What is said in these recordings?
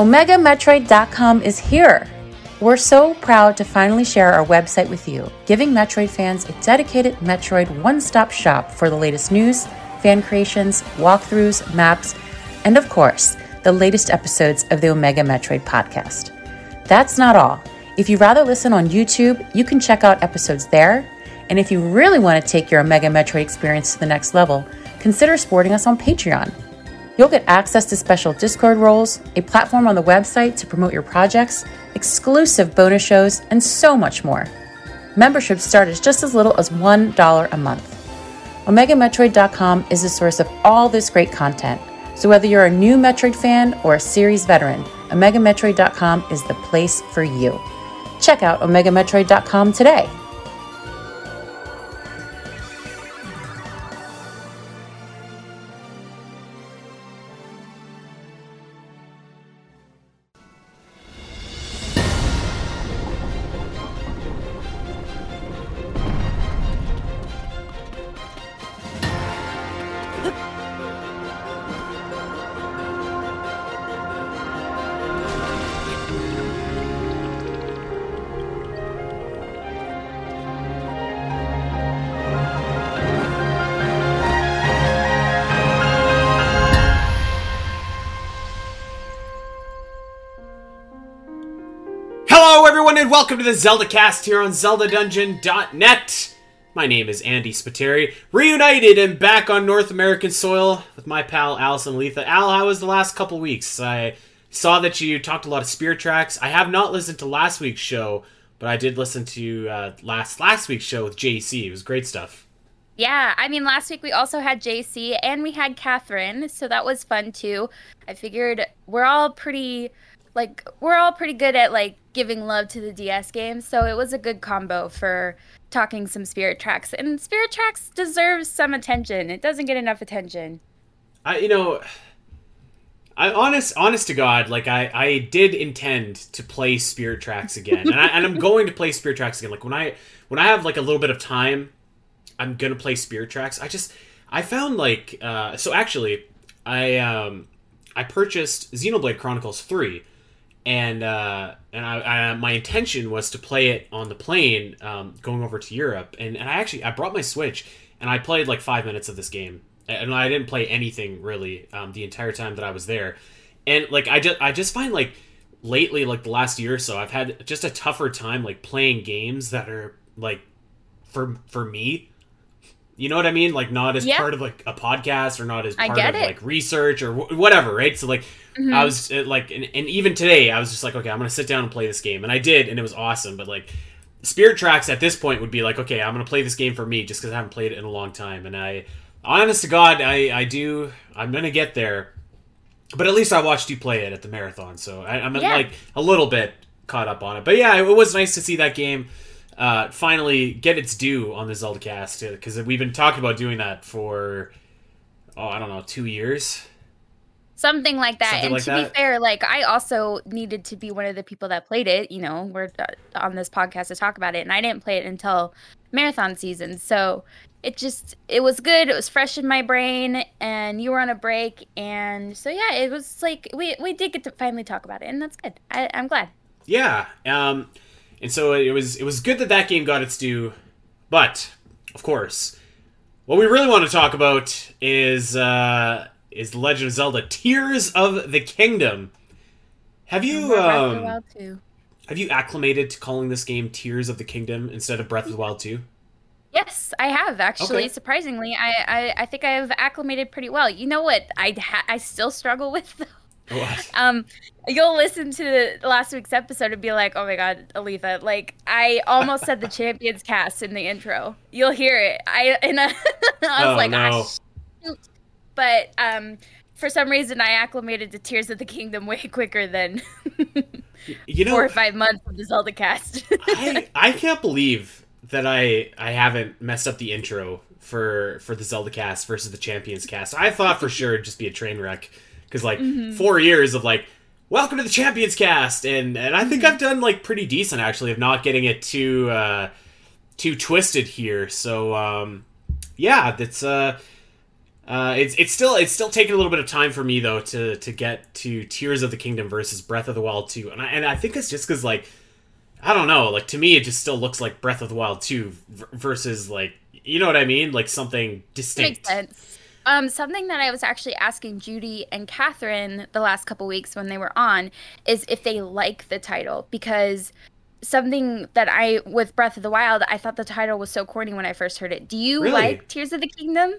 OmegaMetroid.com is here. We're so proud to finally share our website with you, giving Metroid fans a dedicated Metroid one stop shop for the latest news, fan creations, walkthroughs, maps, and of course, the latest episodes of the Omega Metroid podcast. That's not all. If you rather listen on YouTube, you can check out episodes there. And if you really want to take your Omega Metroid experience to the next level, consider supporting us on Patreon. You'll get access to special Discord roles, a platform on the website to promote your projects, exclusive bonus shows, and so much more. Memberships start at just as little as $1 a month. OmegaMetroid.com is the source of all this great content, so whether you're a new Metroid fan or a series veteran, OmegaMetroid.com is the place for you. Check out OmegaMetroid.com today. Welcome to the Zelda cast here on ZeldaDungeon.net. My name is Andy Spiteri, reunited and back on North American soil with my pal Alasyn Eletha. Al, how was the last couple weeks? I saw that you talked a lot of Spirit Tracks. I have not listened to last week's show, but I did listen to uh, last last week's show with JC. It was great stuff. Yeah, I mean, last week we also had JC and we had Catherine, so that was fun too. I figured we're all pretty, like, we're all pretty good at like giving love to the DS games, so it was a good combo for talking some Spirit Tracks. And Spirit Tracks deserves some attention. It doesn't get enough attention. I, you know, I honest, honest to God, like I, I did intend to play Spirit Tracks again, and, I, and I'm going to play Spirit Tracks again. Like when I, when I have like a little bit of time, I'm gonna play Spirit Tracks. I just, I found like, uh, so actually, I, um, I purchased Xenoblade Chronicles Three, and uh, and I, I, my intention was to play it on the plane um, going over to Europe, and, and I actually I brought my Switch and I played like five minutes of this game, and I didn't play anything really um, the entire time that I was there, and like I just I just find like lately like the last year or so I've had just a tougher time like playing games that are like for for me you know what I mean? Like not as Yeah. part of like a podcast or not as part of it. like research or wh- whatever, right? So like Mhm. I was uh, like, and, and even today I was just like, okay, I'm gonna sit down and play this game, and I did, and it was awesome. But like Spirit Tracks at this point would be like, okay, I'm gonna play this game for me just because I haven't played it in a long time, and I, honest to God, I I do, I'm gonna get there. But at least I watched you play it at the marathon, so I, I'm Yeah. like a little bit caught up on it. But yeah, it was nice to see that game uh, finally get its due on the Zelda cast because we've been talking about doing that for oh I don't know two years. Something like that. Something and like to that. be fair, like I also needed to be one of the people that played it. You know, we're uh, on this podcast to talk about it, and I didn't play it until marathon season. So it just it was good. It was fresh in my brain, and you were on a break, and so yeah, it was like we we did get to finally talk about it, and that's good. I, I'm glad. Yeah, um, and so it was it was good that that game got its due, but of course, what we really want to talk about is uh, is the Legend of Zelda: Tears of the Kingdom. Have you Breath of the um, have you acclimated to calling this game Tears of the Kingdom instead of Breath of the Wild 2? Yes, I have actually. Okay. Surprisingly, I, I I think I've acclimated pretty well. You know what? I ha- I still struggle with. Though? What? Um, you'll listen to the last week's episode and be like, "Oh my god, Eletha!" Like I almost said the champions cast in the intro. You'll hear it. I and I, I was Oh, like, no. "Ah, shoot!" But um, for some reason, I acclimated to Tears of the Kingdom way quicker than You know, four or five months of the Zelda cast. I I can't believe that I I haven't messed up the intro for for the Zelda cast versus the Champions cast. I thought for sure it'd just be a train wreck because like Mm-hmm. four years of like welcome to the Champions cast and and I Mm-hmm. think I've done like pretty decent actually of not getting it too uh too twisted here. So um yeah, that's uh Uh, it's it's still it's still taking a little bit of time for me though to to get to Tears of the Kingdom versus Breath of the Wild 2, and I and I think it's just because like I don't know, like to me it just still looks like Breath of the Wild 2 v- versus like you know what I mean, like something distinct. Makes sense. Um, something that I was actually asking Judy and Catherine the last couple weeks when they were on is if they like the title because something that I with Breath of the Wild, I thought the title was so corny when I first heard it. Do you Really? like Tears of the Kingdom?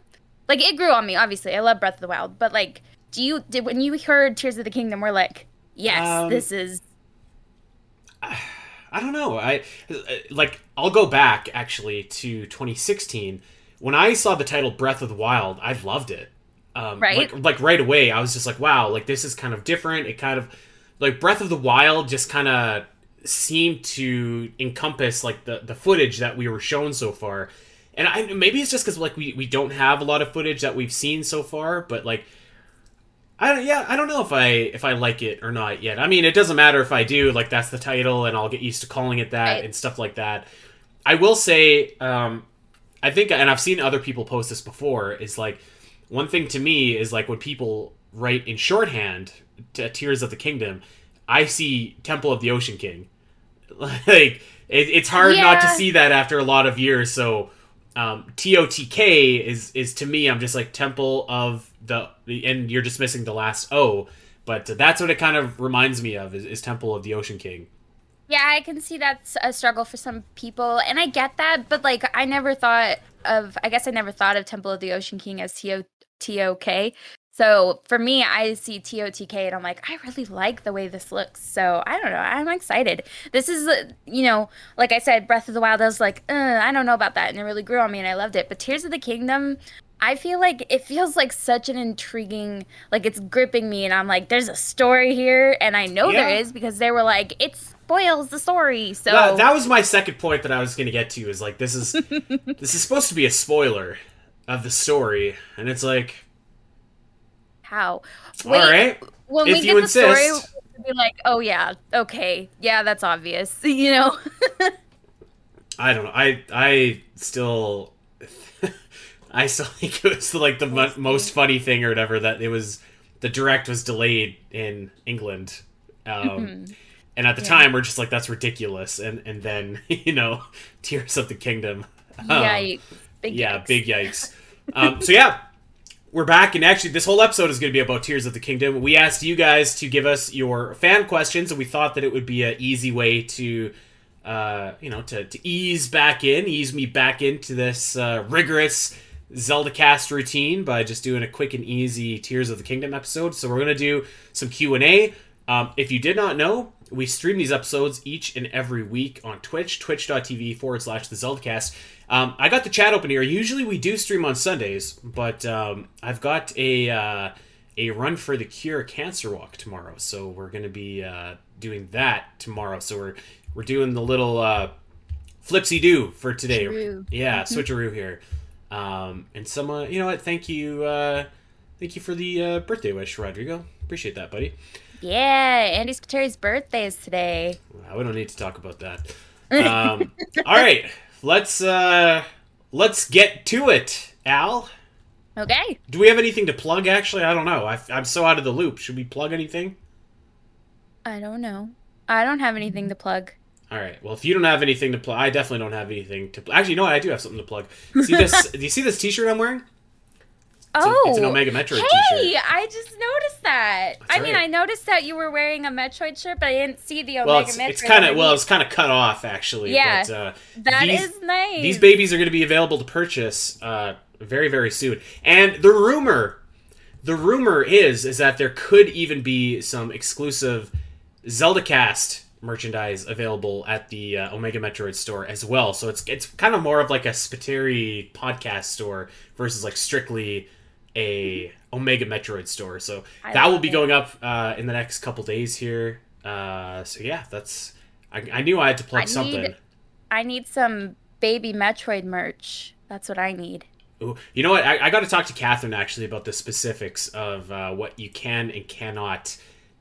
Like it grew on me, obviously. I love Breath of the Wild, but like, do you did when you heard Tears of the Kingdom, we're like, yes, Um, this is I don't know. I uh, like I'll go back actually to 2016 when I saw the title Breath of the Wild. I loved it. Um, Right. Like like right away, I was just like, wow, like this is kind of different. It kind of like Breath of the Wild just kind of seemed to encompass like the the footage that we were shown so far. And I maybe it's just because like we we don't have a lot of footage that we've seen so far, but like I don't, yeah, I don't know if I if I like it or not yet. I mean, it doesn't matter if I do. Like that's the title, and I'll get used to calling it that Right. and stuff like that. I will say, um, I think, and I've seen other people post this before. Is like one thing to me is like when people write in shorthand to Tears of the Kingdom, I see Temple of the Ocean King. like it, it's hard not to see that after a lot of years. So um, TOTK is is to me I'm just like Temple of the and you're just missing the last O, but that's what it kind of reminds me of is, is Temple of the Ocean King. Yeah, I can see that's a struggle for some people, and I get that. But like, I never thought of. I guess I never thought of Temple of the Ocean King as T O T O K. So for me, I see T O T K, and I'm like, I really like the way this looks. So I don't know. I'm excited. This is, uh, you know, like I said, Breath of the Wild. I was like, uh, I don't know about that, and it really grew on me, and I loved it. But Tears of the Kingdom. I feel like it feels like such an intriguing, like it's gripping me, and I'm like, there's a story here, and I know there Yeah. is because they were like, it spoils the story. So That, that was my second point that I was going to get to is like this is this is supposed to be a spoiler of the story, and it's like how? all right, When if we you get the story, insist. we'll be like, oh yeah, okay, yeah, that's obvious, you know. I don't know. I I still I still think it was like the mo- most funny thing or whatever that it was the direct was delayed in England. Um, and at the Yeah. time we're just like that's ridiculous and and then you know Tears of the Kingdom. Um, Yikes. Big yeah, yikes. big yikes. Um, so yeah, we're back, and actually, this whole episode is going to be about Tears of the Kingdom. We asked you guys to give us your fan questions, and we thought that it would be an easy way to, uh, you know, to, to ease back in, ease me back into this uh, rigorous Zelda cast routine by just doing a quick and easy Tears of the Kingdom episode. So we're going to do some Q and A. Um, if you did not know, we stream these episodes each and every week on Twitch, twitch.tv forward slash the Zeldacast. Um, I got the chat open here. Usually we do stream on Sundays, but um, I've got a uh, a Run for the Cure cancer walk tomorrow, so we're going to be uh, doing that tomorrow. So we're we're doing the little uh, flipsy do for today. Switcheroo. Yeah, switcheroo here. Um, and someone, you know what? Thank you, uh, thank you for the uh, birthday wish, Rodrigo. Appreciate that, buddy. Yeah, Andy Spiteri's birthday is today. Uh, we don't need to talk about that. Um, all right, let's uh, let's get to it, Al. Okay. Do we have anything to plug? Actually, I don't know. I, I'm so out of the loop. Should we plug anything? I don't know. I don't have anything to plug. All right. Well, if you don't have anything to plug, I definitely don't have anything to. Pl- Actually, you know what? I do have something to plug. See this? do you see this T-shirt I'm wearing? Oh, it's an Omega Metroid Hey, T-shirt. I just noticed that. That's I mean. I noticed that you were wearing a Metroid shirt, but I didn't see the Omega Well, it's, Metroid. it's kind of well, it's kind of cut off actually. Yeah. But, uh, That these, is nice. These babies are going to be available to purchase uh, very very soon. And the rumor, the rumor is is that there could even be some exclusive Zelda Cast merchandise available at the uh, Omega Metroid store as well. So it's it's kind of more of like a Spiteri podcast store versus like strictly a Omega Metroid store. So I that will be it. going up uh, in the next couple days here. Uh, so yeah, that's I, I knew I had to plug I something. need- I need some baby Metroid merch. That's what I need. Ooh, you know what? I, I got to talk to Catherine actually about the specifics of uh, what you can and cannot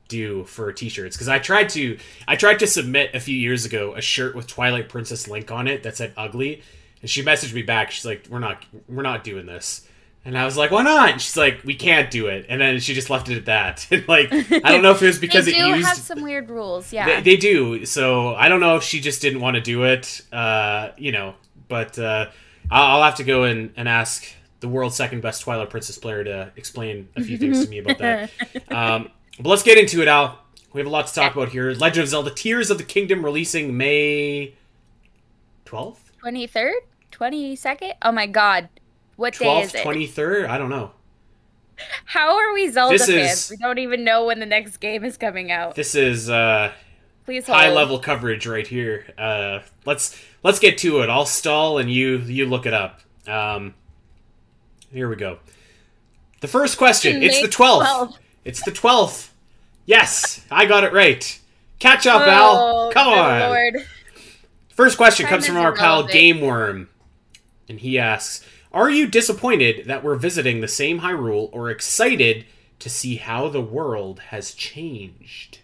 do for t-shirts because I tried to I tried to submit a few years ago a shirt with Twilight Princess Link on it that said ugly, and she messaged me back. She's like, "We're not we're not doing this." And I was like, why not? And she's like, we can't do it. And then she just left it at that. and like, I don't know if it was because they it do used. have some weird rules. Yeah. They, they do. So I don't know if she just didn't want to do it, uh, you know. But uh, I'll, I'll have to go and, and ask the world's second best Twilight Princess player to explain a few things to me about that. Um, but let's get into it, Al. We have a lot to talk about here. Legend of Zelda: Tears of the Kingdom releasing May twelfth, Twenty third, twenty second. Oh my god, what day twelfth, is it? twenty third. I don't know. How are we Zelda This fans? is- We don't even know when the next game is coming out. This is uh, Please hold. high level coverage right here. Uh, let's let's get to it. I'll stall and you you look it up. Um, here we go. The first question. It's the twelfth. 12th. It's the twelfth. Yes, I got it right. Catch up, Oh, Al. Come on. Lord. First question comes from our pal irrelevant. Game Worm, and he asks: Are you disappointed that we're visiting the same Hyrule, or excited to see how the world has changed?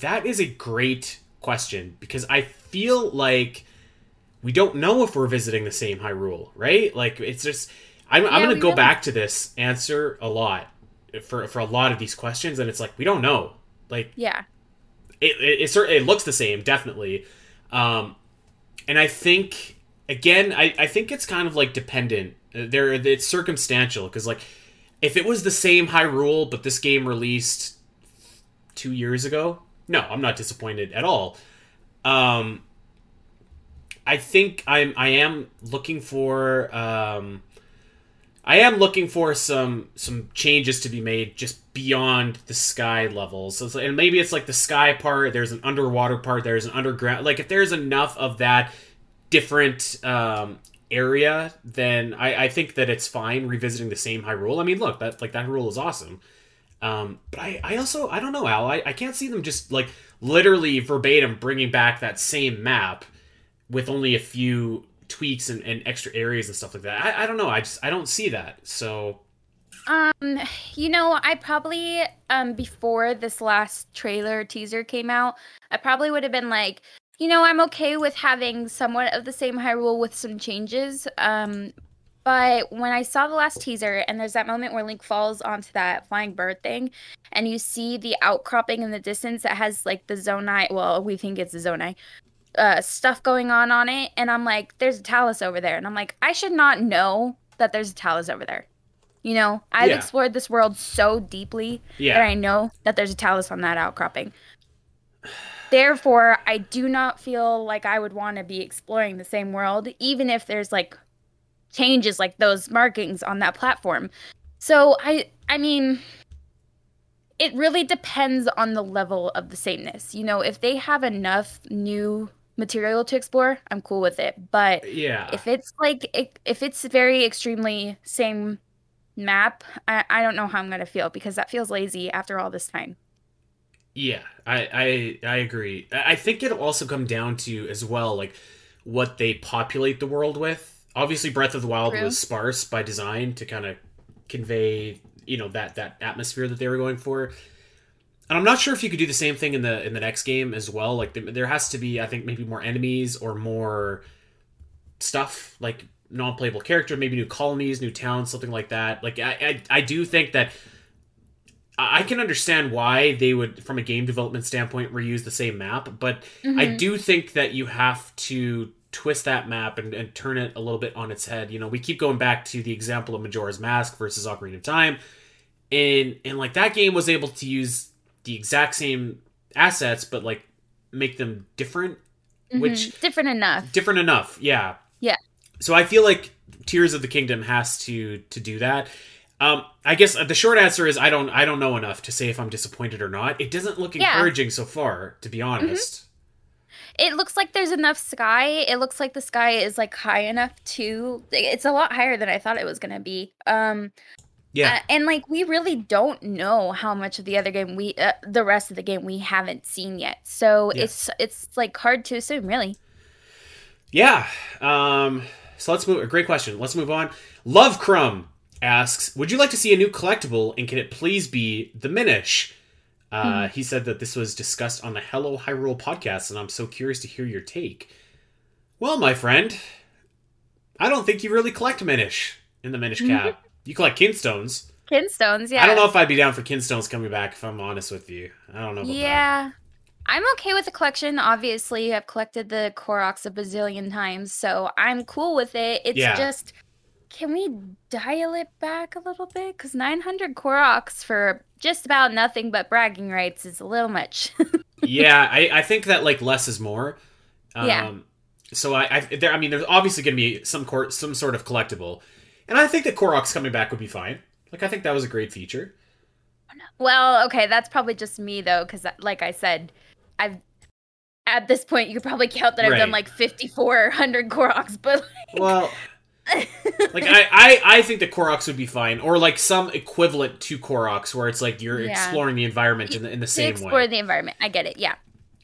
That is a great question because I feel like we don't know if we're visiting the same Hyrule, right? Like it's just I'm, I'm going to go really- back to this answer a lot for for a lot of these questions, and it's like we don't know. Like Yeah. it it, it, it looks the same, definitely. Um, and I think again, I, I think it's kind of like dependent. Uh, There, it's circumstantial because like if it was the same Hyrule, but this game released two years ago, no, I'm not disappointed at all. Um, I think I'm I am looking for um, I am looking for some some changes to be made just beyond the sky levels. So, and maybe it's like the sky part. There's an underwater part. There's an underground. Like if there's enough of that different um, area, then I, I think that it's fine revisiting the same Hyrule. I mean, look, that like that Hyrule is awesome. Um, but I, I also I don't know Al. I, I can't see them just like literally verbatim bringing back that same map with only a few tweaks and, and extra areas and stuff like that. I, I don't know. I just I don't see that. So Um, you know, I probably um before this last trailer teaser came out, I probably would have been like, you know, I'm okay with having somewhat of the same Hyrule with some changes. Um, but when I saw the last teaser and there's that moment where Link falls onto that flying bird thing, and you see the outcropping in the distance that has like the Zonai, well, we think it's the Zonai, uh, stuff going on on it, and I'm like, there's a Talus over there, and I'm like, I should not know that there's a Talus over there. You know, I've Yeah. explored this world so deeply yeah, that I know that there's a talus on that outcropping. Therefore, I do not feel like I would want to be exploring the same world, even if there's like changes like those markings on that platform. So I I mean it really depends on the level of the sameness. You know, if they have enough new material to explore, I'm cool with it. But yeah. if it's like if it's very extremely same map I, I don't know how i'm gonna feel because that feels lazy after all this time Yeah, I, I I agree. I think it'll also come down to as well like what they populate the world with. Obviously, Breath of the Wild True. was sparse by design to kind of convey you know that that atmosphere that they were going for. And I'm not sure if you could do the same thing in the in the next game as well. Like there has to be, I think, maybe more enemies or more stuff like non-playable character, maybe new colonies, new towns, something like that. Like I I, I do think that I I can understand why they would, from a game development standpoint, reuse the same map, but I Mhm. do think that you have to twist that map and, and turn it a little bit on its head. You know, we keep going back to the example of Majora's Mask versus Ocarina of Time, and and like that game was able to use the exact same assets, but like make them different, which Mhm. different enough different enough. Yeah. Yeah. So I feel like Tears of the Kingdom has to to do that. Um, I guess uh, the short answer is I don't I don't know enough to say if I'm disappointed or not. It doesn't look Yeah. Mm-hmm. encouraging so far, to be honest. it looks like there's enough sky it looks like the sky is like high enough too it's a lot higher than i thought it was gonna be um Yeah. uh, and like we really don't know how much of the other game we uh, the rest of the game we haven't seen yet so Yeah. it's it's like hard to assume really Yeah. Um, so let's move. Great question. Let's move on. Love Crumb asks, "Would you like to see a new collectible, and can it please be the Minish?" Uh, He said that this was discussed on the Hello Hyrule podcast, and I'm so curious to hear your take. Well, my friend, I don't think you really collect Minish. in the Minish Cap. You collect Kinstones. Kinstones, yeah. I don't know if I'd be down for Kinstones coming back. If I'm honest with you, I don't know. About that. Yeah. I'm okay with the collection. Obviously, I've collected the Koroks a bazillion times, so I'm cool with it. It's Yeah. just, can we dial it back a little bit? Because 900 Koroks for just about nothing but bragging rights is a little much. yeah, I, I think that like less is more. Um, Yeah. So I, I there I mean there's obviously going to be some cor- some sort of collectible, and I think that Korok's coming back would be fine. Like I think that was a great feature. well, okay, that's probably just me though, because like I said, I've at this point you could probably count that I've done Right. like 5400 Koroks, but Well, like I, I I think the Koroks would be fine, or like some equivalent to Koroks, where it's like you're Yeah. exploring the environment in the in the to same explore way. Explore the environment. I get it. Yeah.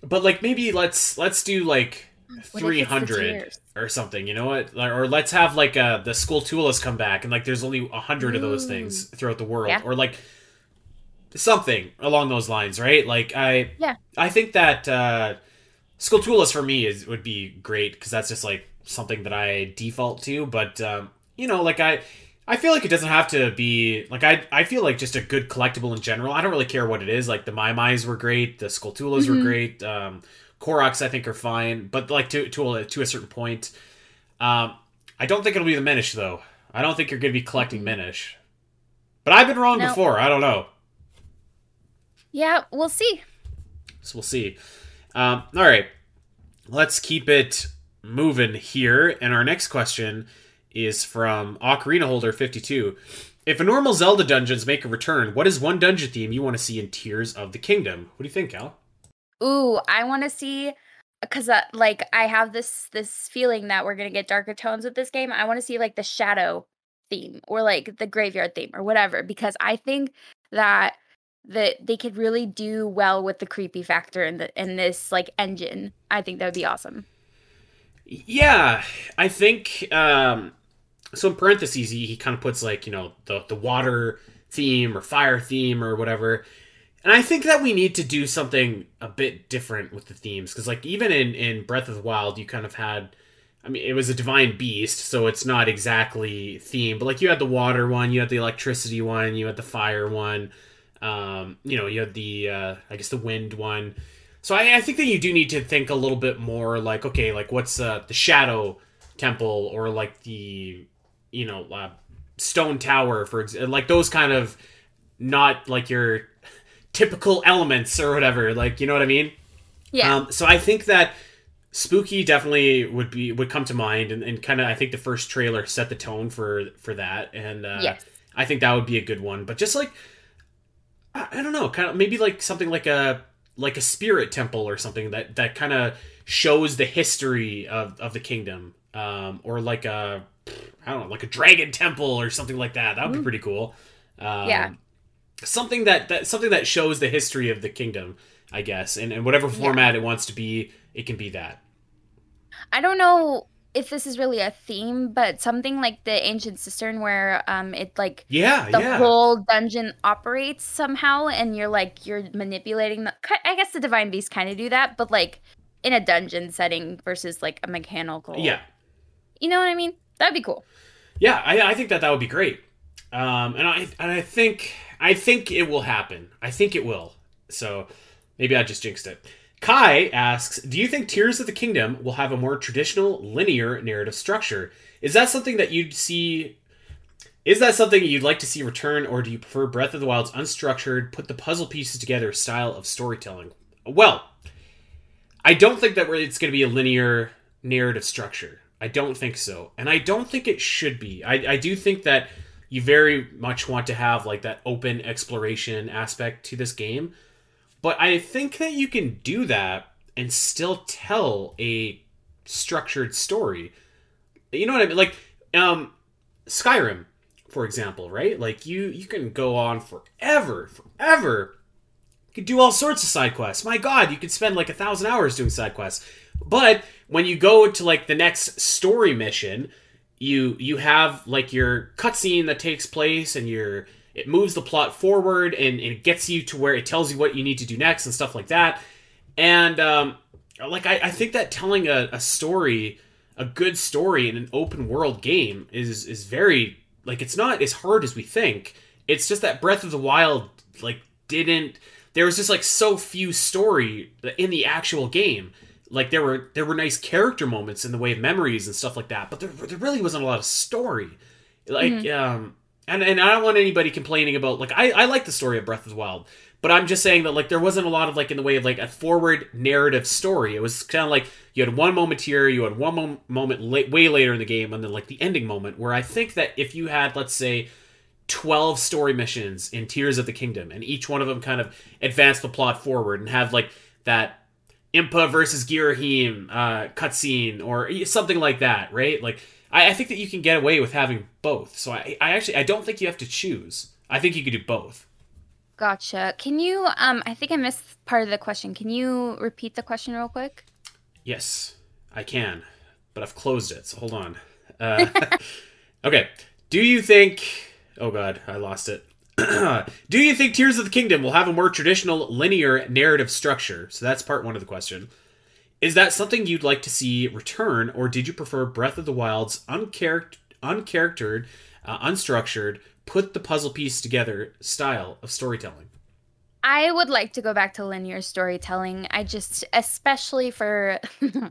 But like maybe let's let's do like What if it's the three hundred or something. You know what? Or let's have like uh the school Skulltulas come back, and like there's only a hundred of those things throughout the world, Yeah. or like something along those lines, right? Like I Yeah. I think that uh Skulltulas for me is would be great because that's just like something that I default to. But um, you know, like I I feel like it doesn't have to be like I I feel like just a good collectible in general. I don't really care what it is. Like the Maiamais were great, the Skulltulas were Mhm. great. Um, Koroks I think are fine, but like to to a, to a certain point. Um, I don't think it'll be the Minish though. I don't think you're going to be collecting Minish. But I've been wrong No. before. I don't know. Yeah, we'll see. So we'll see. Um, all right, let's keep it moving here. And our next question is from Ocarina Holder fifty two. If a normal Zelda dungeons make a return, what is one dungeon theme you want to see in Tears of the Kingdom? What do you think, Al? Ooh, I want to see because uh, like I have this this feeling that we're gonna get darker tones with this game. I want to see like the shadow theme or like the graveyard theme or whatever because I think that that they could really do well with the creepy factor in the in this like engine. I think that would be awesome. Yeah, I think um so in parentheses he, he kind of puts like, you know, the the water theme or fire theme or whatever. And I think that we need to do something a bit different with the themes cuz like even in in Breath of the Wild you kind of had I mean it was a divine beast, so it's not exactly themed, but like you had the water one, you had the electricity one, you had the fire one. Um, you know, you had the uh I guess the wind one. So I, I think that you do need to think a little bit more like, okay, like what's uh, the Shadow Temple or like the, you know, uh, Stone Tower, for ex- like those kind of not like your typical elements or whatever. Like, you know what I mean? Yeah. Um, so I think that spooky definitely would be would come to mind, and, and kind of I think the first trailer set the tone for for that, and uh, yes. I think that would be a good one. But just like I, I don't know, kind of maybe like something like a like a spirit temple or something that that kind of shows the history of of the kingdom, um, or like a I don't know, like a dragon temple or something like that. That would be pretty cool. Um, Yeah. something that that something that shows the history of the kingdom, I guess, and and whatever Yeah. format it wants to be, it can be that. I don't know if this is really a theme, but something like the ancient cistern where um it like Yeah, the yeah. whole dungeon operates somehow and you're like you're manipulating the i guess the divine beast kind of do that but like in a dungeon setting versus like a mechanical yeah. you know what i mean that'd be cool Yeah, I, I think that that would be great. Um, and I and I think I think it will happen. I think it will. So maybe I just jinxed it. Kai asks, "Do you think Tears of the Kingdom will have a more traditional linear narrative structure? Is that something that you'd see? Is that something you'd like to see return, or do you prefer Breath of the Wild's unstructured, put the puzzle pieces together style of storytelling?" Well, I don't think that it's going to be a linear narrative structure. I don't think so. And I don't think it should be. I, I do think that you very much want to have like that open exploration aspect to this game. But I think that you can do that and still tell a structured story. You know what I mean? Like um Skyrim, for example, right? Like you you can go on forever, forever you could do all sorts of side quests. My God, you could spend like a thousand hours doing side quests. But when you go to like the next story mission, you you have like your cutscene that takes place, and your it moves the plot forward, and, and it gets you to where it tells you what you need to do next and stuff like that. And um, like I, I think that telling a, a story, a good story in an open world game is is very like it's not as hard as we think. It's just that Breath of the Wild like didn't there was just like so few story in the actual game. Like there were there were nice character moments in the way of memories and stuff like that, but there, there really wasn't a lot of story. Like mm-hmm. um and and I don't want anybody complaining about like I I like the story of Breath of the Wild, but I'm just saying that like there wasn't a lot of like in the way of like a forward narrative story. It was kind of like you had one moment here, you had one mo- moment late, way later in the game, and then like the ending moment. Where I think that if you had let's say 12 story missions in Tears of the Kingdom, and each one of them kind of advance the plot forward and have like that Impa versus Ghirahim uh, cutscene or something like that, right? Like, I, I, think that you can get away with having both. So I, I actually I don't think you have to choose. I think you could do both. Gotcha. Can you? Um, I think I missed part of the question. Can you repeat the question real quick? Yes, I can, but I've closed it. So hold on. Uh, okay. Do you think? Oh God, I lost it. Do you think Tears of the Kingdom will have a more traditional linear narrative structure? So that's part one of the question. Is that something you'd like to see return, or did you prefer Breath of the Wild's uncharact- uncharactered, uh, unstructured, put the puzzle piece together style of storytelling? I would like to go back to linear storytelling. I just, especially for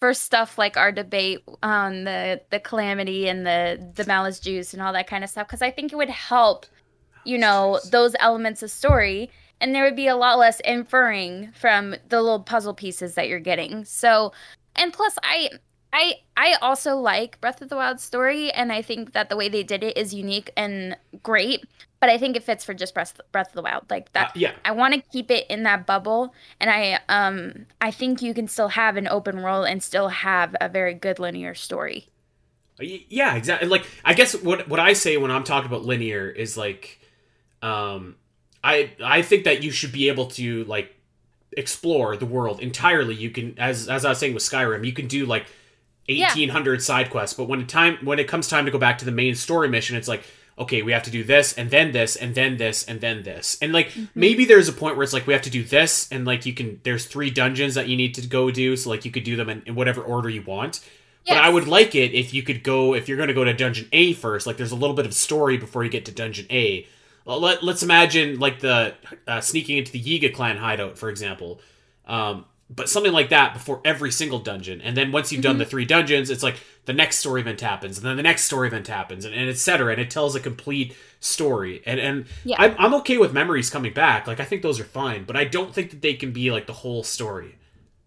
for stuff like our debate on the the calamity and the the malice juice and all that kind of stuff because I think it would help, you know, those elements of story and there would be a lot less inferring from the little puzzle pieces that you're getting. So, and plus I I I also like Breath of the Wild story and I think that the way they did it is unique and great but I think it fits for just Breath, Breath of the Wild. Like that. Uh, yeah. I want to keep it in that bubble, and I um I think you can still have an open world and still have a very good linear story. Uh, yeah, exactly. Like I guess what what I say when I'm talking about linear is like, um, I I think that you should be able to like explore the world entirely. You can as as I was saying with Skyrim, you can do like 1800 yeah. side quests, but when it time when it comes time to go back to the main story mission, it's like okay, we have to do this and then this and then this and then this. And like mm-hmm. maybe there's a point where it's like we have to do this and like you can there's three dungeons that you need to go do, so like you could do them in, in whatever order you want. Yes. But I would like it if you could go if you're going to go to dungeon A first, like there's a little bit of story before you get to dungeon A. Let, us imagine like the uh, sneaking into the Yiga clan hideout, for example. Um, but something like that before every single dungeon and then once you've mm-hmm. done the three dungeons it's like the next story event happens and then the next story event happens and, and etc and it tells a complete story and and yeah. I'm, I'm okay with memories coming back like i think those are fine but i don't think that they can be like the whole story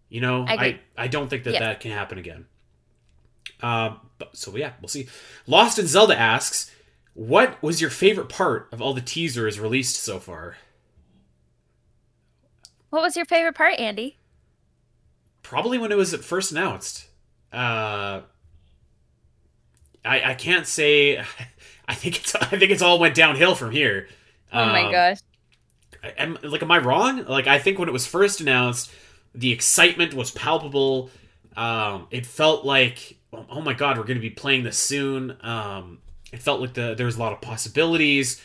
you know i i, I don't think that yeah. that can happen again uh, but, so yeah we'll see lost in zelda asks what was your favorite part of all the teasers released so far what was your favorite part andy probably when it was first announced. Uh, I I can't say. I think it's I think it's all went downhill from here. Oh um, my gosh! Am, like, am I wrong? Like, I think when it was first announced, the excitement was palpable. Um, it felt like, oh my god, we're going to be playing this soon. Um, it felt like the there was a lot of possibilities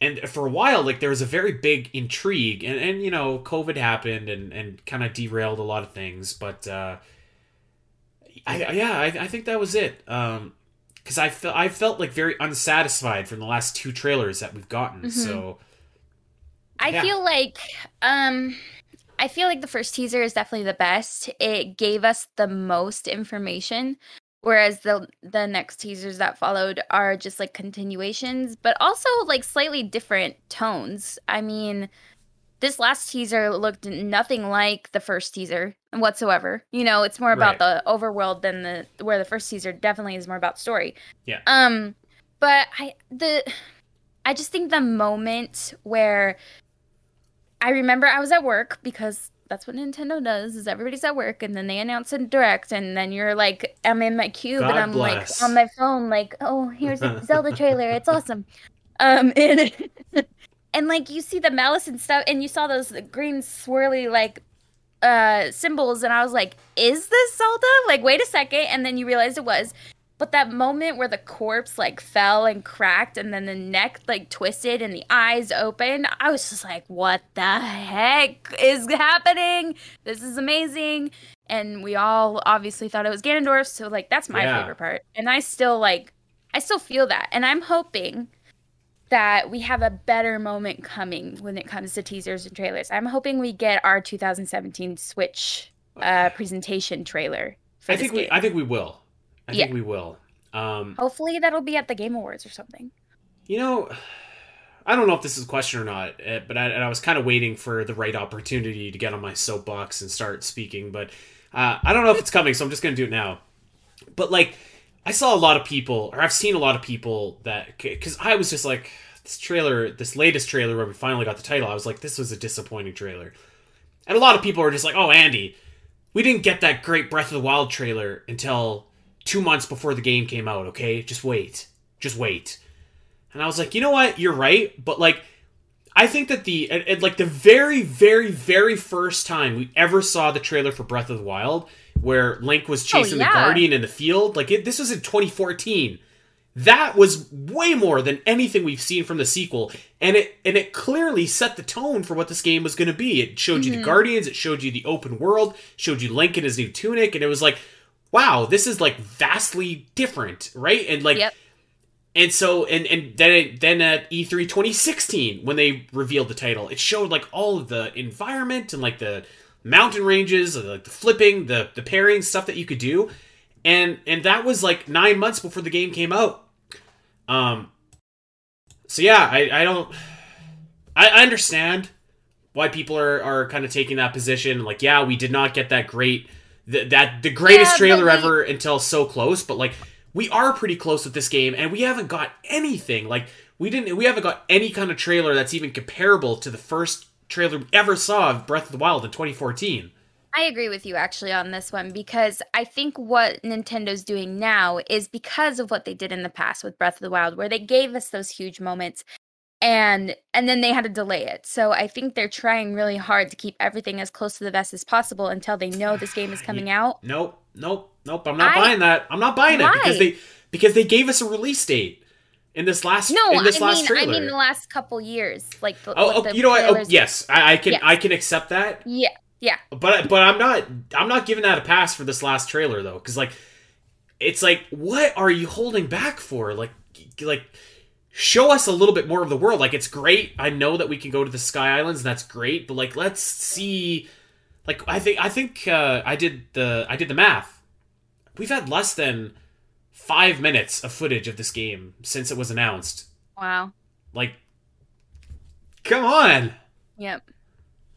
and for a while like there was a very big intrigue and, and you know covid happened and, and kind of derailed a lot of things but uh I, yeah I, I think that was it um because I felt I felt like very unsatisfied from the last two trailers that we've gotten. Mm-hmm. So I yeah. feel like um I feel like the first teaser is definitely the best. It gave us the most information whereas the the next teasers that followed are just like continuations but also like slightly different tones. I mean this last teaser looked nothing like the first teaser whatsoever. You know it's more about right. the overworld than the where the first teaser definitely is more about story. Yeah. Um but i the i just think the moment where i remember i was at work because that's what Nintendo does is everybody's at work and then they announce a direct and then you're like I'm in my cube God and I'm bless. like on my phone like oh here's a Zelda trailer it's awesome. Um and and like you see the malice and stuff and you saw those green swirly like uh symbols and I was like is this Zelda? Like wait a second and then you realize it was but that moment where the corpse like fell and cracked and then the neck like twisted and the eyes opened, I was just like, what the heck is happening? This is amazing. And we all obviously thought it was Ganondorf, so like that's my yeah. favorite part. And I still like I still feel that. And I'm hoping that we have a better moment coming when it comes to teasers and trailers. I'm hoping we get our 2017 Switch uh, presentation trailer. I think we I think we will. I Yeah. think we will. Um, Hopefully that'll be at the Game Awards or something. You know, I don't know if this is a question or not, uh, but I, and I was kind of waiting for the right opportunity to get on my soapbox and start speaking, but uh, I don't know if it's coming, so I'm just going to do it now. But like, I saw a lot of people, or I've seen a lot of people that, because I was just like, this trailer, this latest trailer where we finally got the title, I was like, this was a disappointing trailer. And a lot of people were just like, oh, Andy, we didn't get that great Breath of the Wild trailer until two months before the game came out, okay? Just wait. Just wait. And I was like, you know what? You're right. But like, I think that the at, at, like the very, very, very first time we ever saw the trailer for Breath of the Wild, where Link was oh, chasing the yeah. Guardian in the field, like it, this was in 2014. That was way more than anything we've seen from the sequel, and it and it clearly set the tone for what this game was going to be. It showed you the mm-hmm. Guardians, it showed you the open world, showed you Link in his new tunic, and it was like, wow, this is like vastly different, right? And like Yep. and so and and then it, then at E E3 2016 when they revealed the title, it showed like all of the environment and like the mountain ranges, like the flipping, the the parrying stuff that you could do. And and that was like 9 months before the game came out. Um so yeah, I I don't I, I understand why people are are kind of taking that position like yeah, we did not get that great th- that the greatest Yeah, trailer ever until so close, but like we are pretty close with this game and we haven't got anything like we didn't we haven't got any kind of trailer that's even comparable to the first trailer we ever saw of Breath of the Wild in 2014. I agree with you actually on this one because I think what Nintendo's doing now is because of what they did in the past with Breath of the Wild where they gave us those huge moments and and then they had to delay it. So I think they're trying really hard to keep everything as close to the vest as possible until they know this game is coming out. Nope, nope, nope. I'm not I- buying that. I'm not buying it because they because they gave us a release date in this last No, in this I last mean trailer. I mean the last couple years like the, oh, oh, you know what? Oh, yes, I, I can. I can accept that. Yeah. Yeah. But but I'm not I'm not giving that a pass for this last trailer though, because like it's like what are you holding back for? Like like show us a little bit more of the world. Like it's great. I know that we can go to the Sky Islands, and that's great. But like let's see. Like I think I think uh, I did the I did the math. We've had less than five minutes of footage of this game since it was announced. Wow. Like, come on. Yep.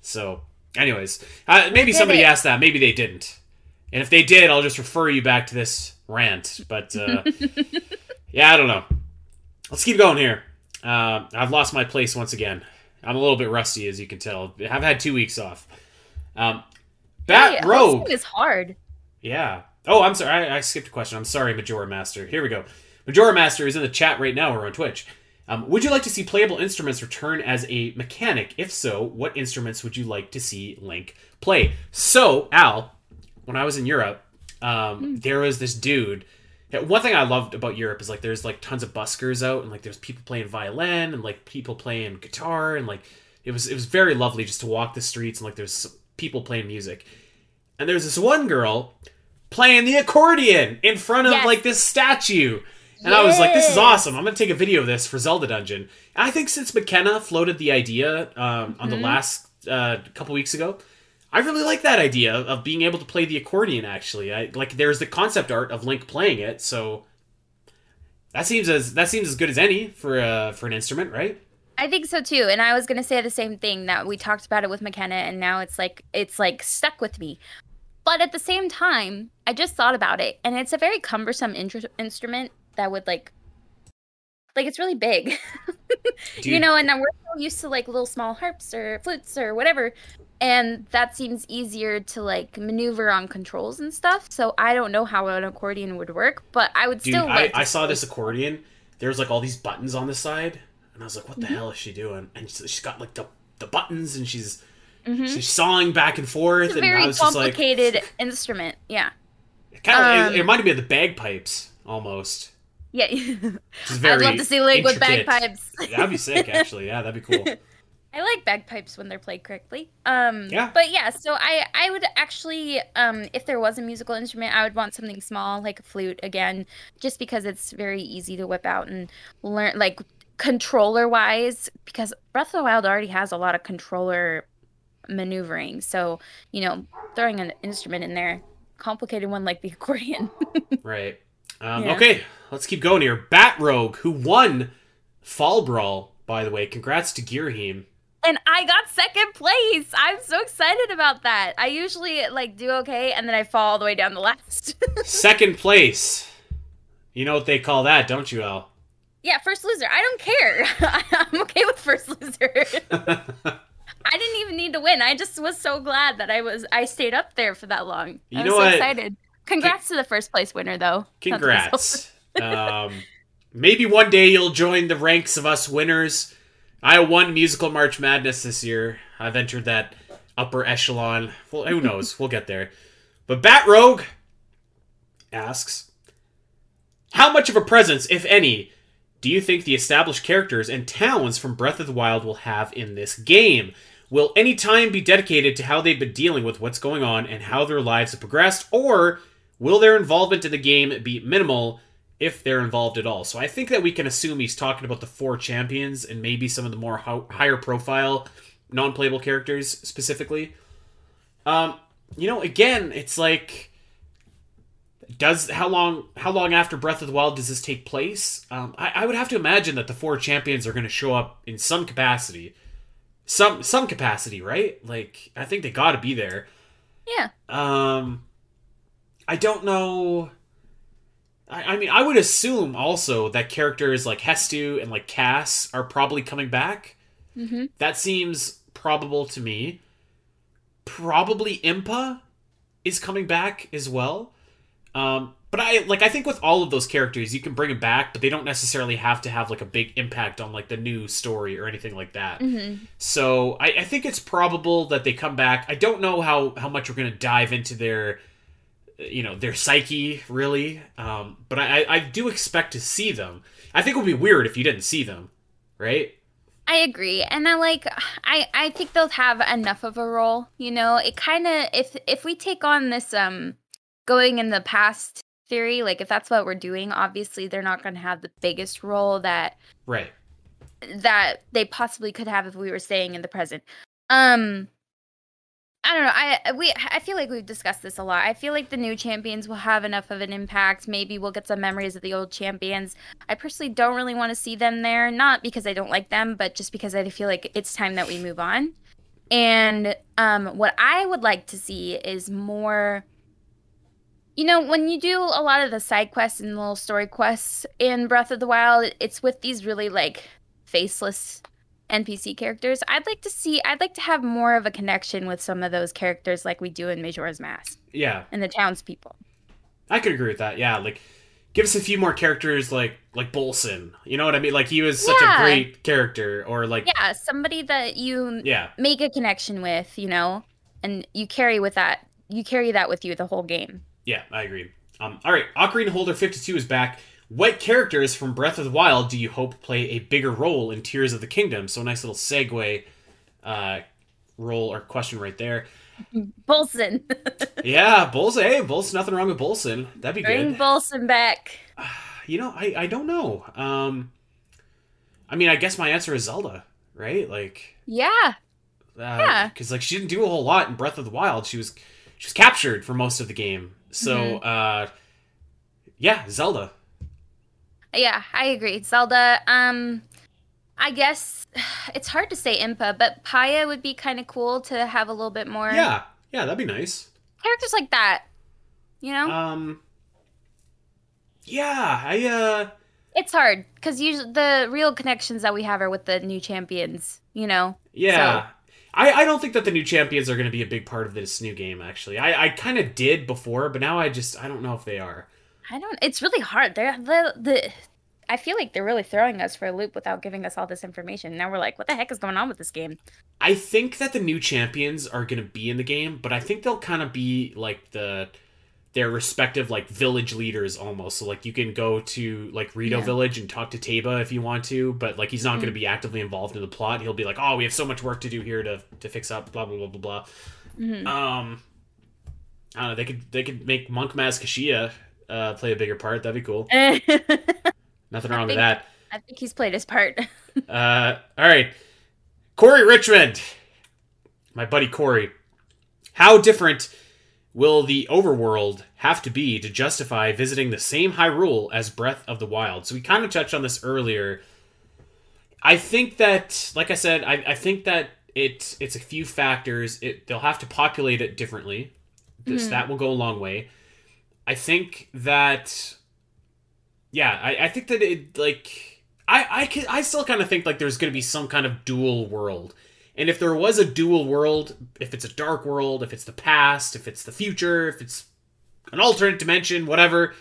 So, anyways, uh, maybe somebody it. asked that. Maybe they didn't. And if they did, I'll just refer you back to this rant. But uh, yeah, I don't know. Let's keep going here. Uh, I've lost my place once again. I'm a little bit rusty, as you can tell. I've had two weeks off. Um, Bat Hey, Rogue. is hard. Yeah. Oh, I'm sorry. I, I skipped a question. I'm sorry, Majora Master. Here we go. Majora Master is in the chat right now or on Twitch. Um, would you like to see playable instruments return as a mechanic? If so, what instruments would you like to see Link play? So, Al, when I was in Europe, um, there was this dude. Yeah, One thing I loved about Europe is like there's like tons of buskers out and like there's people playing violin and like people playing guitar and like it was it was very lovely just to walk the streets and like there's people playing music. And there's this one girl playing the accordion in front of Yes. like this statue. And I was like, this is awesome. I'm going to take a video of this for Zelda Dungeon. And I think since McKenna floated the idea um, on the Mm-hmm. last uh, couple weeks ago, I really like that idea of being able to play the accordion, actually. I Like, there's the concept art of Link playing it, so that seems as that seems as good as any for uh, for an instrument, right? I think so too. And I was gonna say the same thing that we talked about it with McKenna, and now it's like it's like stuck with me. But at the same time, I just thought about it, and it's a very cumbersome instrument that would like, like it's really big, you Dude. know. And then we're so used to like little small harps or flutes or whatever, and that seems easier to like maneuver on controls and stuff. So I don't know how an accordion would work, but I would Dude, still. I, I saw this accordion. There's like all these buttons on the side, and I was like, "What the Mm-hmm. hell is she doing?" And she's got like the the buttons, and she's she's sawing back and forth, Mm-hmm. It's a and I very was just like, complicated instrument. Yeah. It kind of, it, Um, it reminded me of the bagpipes almost. Yeah. I'd love to see Link with bagpipes. That'd be sick, actually. Yeah, that'd be cool. I like bagpipes when they're played correctly. Um, Yeah. But yeah, so I I would actually, um, if there was a musical instrument, I would want something small like a flute again, just because it's very easy to whip out and learn, like controller wise, because Breath of the Wild already has a lot of controller maneuvering. So you know, throwing an instrument in there, complicated one like the accordion. Right. Um, Yeah. Okay, let's keep going here. Bat Rogue, who won Fall Brawl, by the way. Congrats to Gearheim. and I got second place. I'm so excited about that. I usually like do okay, and then I fall all the way down the last. Second place. You know what they call that, don't you, Al? yeah, first loser. I don't care. I'm okay with first loser. I didn't even need to win. I just was so glad that I was I stayed up there for that long. You I know was so what? excited. Congrats to the first place winner though. Not the result. Congrats. um, maybe one day you'll join the ranks of us winners. I won Musical March Madness this year. I've entered that upper echelon. Well, who knows? we'll get there. But Bat Rogue asks How much of a presence, if any, do you think the established characters and towns from Breath of the Wild will have in this game? Will any time be dedicated to how they've been dealing with what's going on and how their lives have progressed, or will their involvement in the game be minimal if they're involved at all? So I think that we can assume he's talking about the four champions and maybe some of the more ho- higher profile non playable characters specifically. Um, you know, again, it's like does how long how long after Breath of the Wild does this take place? Um, I, I would have to imagine that the four champions are going to show up in some capacity, some some capacity, right? Like I think they got to be there. Yeah. Um, I don't know. I, I mean, I would assume also that characters like Hestu and like Kass are probably coming back. Mm-hmm. That seems probable to me. Probably Impa is coming back as well. Um, but I like I think with all of those characters, you can bring them back, but they don't necessarily have to have like a big impact on like the new story or anything like that. Mm-hmm. So I, I think it's probable that they come back. I don't know how how much we're gonna dive into their you know their psyche really, um, but I, I I do expect to see them. I think it would be weird if you didn't see them, right? I agree, and I like. I I think they'll have enough of a role. You know, it kind of if if we take on this um going in the past theory, like if that's what we're doing, obviously they're not going to have the biggest role that Right. that they possibly could have if we were staying in the present. Um I don't know. I we I feel like we've discussed this a lot. I feel like the new champions will have enough of an impact. Maybe we'll get some memories of the old champions. I personally don't really want to see them there, not because I don't like them, but just because I feel like it's time that we move on. And um what I would like to see is more you know, when you do a lot of the side quests and little story quests in Breath of the Wild, it's with these really like faceless NPC characters. I'd like to see I'd like to have more of a connection with some of those characters like we do in Majora's Mask Yeah, and the townspeople. I could agree with that. Yeah, like give us a few more characters like like Bolson. You know what I mean? Like he was such Yeah. a great character, or like Yeah, somebody that you yeah, make a connection with, you know, and you carry with that you carry that with you the whole game. yeah, I agree. Um, all right, Ocarina Holder fifty two is back. What characters from Breath of the Wild do you hope play a bigger role in Tears of the Kingdom? So a nice little segue uh, role or question right there. Bolson. Yeah, Bolson. Hey, Bolson. Nothing wrong with Bolson. That'd be great. Bring good. Bolson back. you know, I I don't know. Um, I mean, I guess my answer is Zelda, right? Like, Yeah. uh, Yeah. because like she didn't do a whole lot in Breath of the Wild. She was she was captured for most of the game. So, Mm-hmm. uh, yeah, Zelda. Yeah, I agree. Zelda, um I guess it's hard to say Impa, but Paya would be kind of cool to have a little bit more Yeah, yeah, that'd be nice. characters like that. You know? Um, yeah, I uh, it's hard cuz usually the real connections that we have are with the new champions, you know. yeah. I, I don't think that the new champions are going to be a big part of this new game. Actually, I, I kind of did before, but now I just I don't know if they are. I don't it's really hard. They're the the I feel like they're really throwing us for a loop without giving us all this information. Now we're like, what the heck is going on with this game? I think that the new champions are going to be in the game, but I think they'll kind of be like the their respective like village leaders almost. So like you can go to like Rito Yeah. Village and talk to Teba if you want to, but like he's not going to be actively involved in the plot. He'll be like, "Oh, we have so much work to do here to to fix up blah blah blah blah blah." Mhm. Um, I don't know. They could they could make Monk Maz Koshia uh, play a bigger part. That'd be cool. Nothing wrong with that. I think he's played his part. Uh, all right, Corey Richmond, my buddy Corey. How different will the overworld have to be to justify visiting the same Hyrule as Breath of the Wild? So we kind of touched on this earlier. I think that, like I said, I, I think that it it's a few factors. It they'll have to populate it differently. This Mhm. that will go a long way. I think that yeah, I, I think that it like I I can, I still kind of think like there's going to be some kind of dual world. And if there was a dual world, if it's a dark world, if it's the past, if it's the future, if it's an alternate dimension, whatever,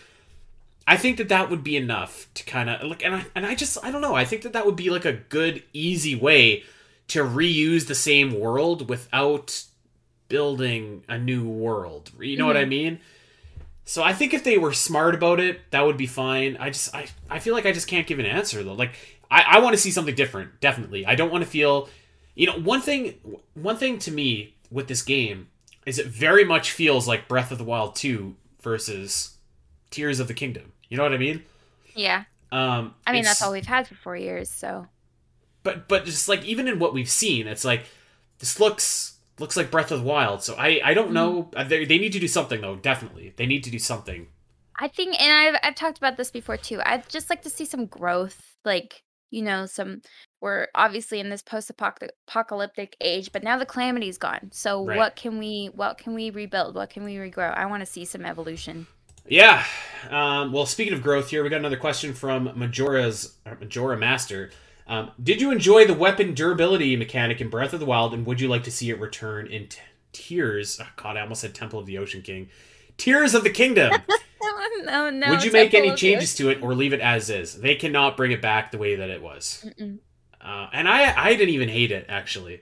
I think that that would be enough to kind of look. And I and I just I don't know. I think that that would be like a good easy way to reuse the same world without building a new world. You know what I mm-hmm. mean? So I think if they were smart about it, that would be fine. I just I, I feel like I just can't give an answer though. Like I, I want to see something different, definitely. I don't want to feel you know, one thing one thing to me with this game is it very much feels like Breath of the Wild 2 versus Tears of the Kingdom. You know what I mean? yeah. Um I mean, that's all we've had for four years, so. but but just like even in what we've seen, it's like this looks looks like Breath of the Wild. So I I don't know. Uh, They, they need to do something though. Definitely, they need to do something. I think, and I've I've talked about this before too. I'd just like to see some growth, like you know, some. We're obviously in this post-apocalyptic age, but now the calamity's gone. So Right. what can we what can we rebuild? What can we regrow? I want to see some evolution. Yeah. Um, well, speaking of growth here, we got another question from Majora's Majora Master. Um, did you enjoy the weapon durability mechanic in Breath of the Wild, and would you like to see it return in t- Tears? Oh, God, I almost said Temple of the Ocean King. Tears of the Kingdom. no, no. would you make any changes to it or leave it as is? They cannot bring it back the way that it was. Uh, and I, I didn't even hate it actually.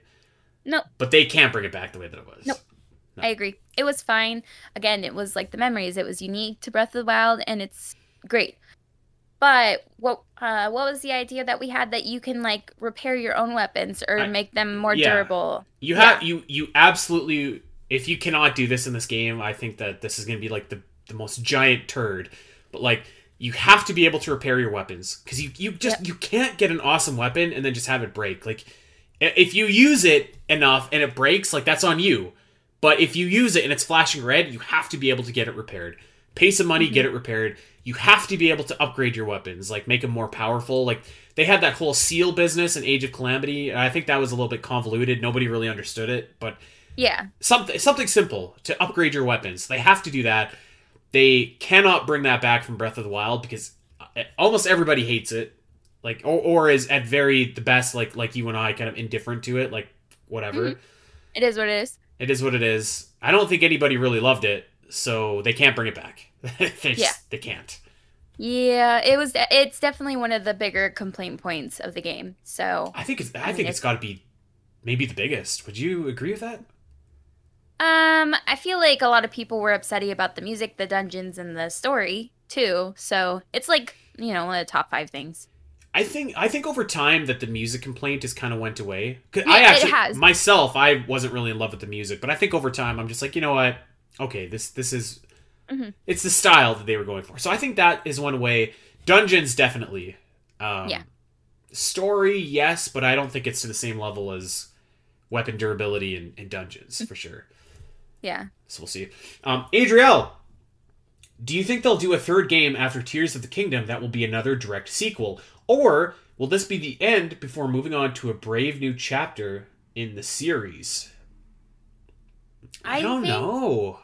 Nope. But they can't bring it back the way that it was. Nope. I agree. It was fine. Again, it was like the memories. It was unique to Breath of the Wild, and it's great. But what uh, what was the idea that we had that you can like repair your own weapons or I- make them more yeah. durable? You Yeah. have you you absolutely if you cannot do this in this game, I think that this is going to be like the the most giant turd. But like you have to be able to repair your weapons cuz you you just you can't get an awesome weapon and then just have it break. Like if you use it enough and it breaks, like that's on you. But if you use it and it's flashing red, you have to be able to get it repaired. Pay some money, get it repaired. You have to be able to upgrade your weapons, like make them more powerful. Like they had that whole seal business in Age of Calamity. I think that was a little bit convoluted. Nobody really understood it, but Yeah. something something simple to upgrade your weapons. They have to do that. They cannot bring that back from Breath of the Wild because uh, almost everybody hates it, like or, or is at very the best like like you and I kind of indifferent to it, like whatever. Mhm. It is what it is. It is what it is. I don't think anybody really loved it, so they can't bring it back. they just, Yeah. they can't. Yeah, it was. It's definitely one of the bigger complaint points of the game. So, I think it's I mean, think it's got to be maybe the biggest. Would you agree with that? um, I feel like a lot of people were upsetty about the music, the dungeons, and the story too. So it's like you know one of the top five things. I think I think over time that the music complaint just kind of went away. Yeah, I it actually has. myself I wasn't really in love with the music, but I think over time I'm just like you know what, okay this this is Mhm. it's the style that they were going for. So I think that is one way. Dungeons definitely. Um, Yeah. Story yes, but I don't think it's to the same level as weapon durability in, in dungeons for sure. Yeah. So we'll see. Um, Adriel, do you think they'll do a third game after Tears of the Kingdom that will be another direct sequel? Or will this be the end before moving on to a brave new chapter in the series? I, I don't think- know.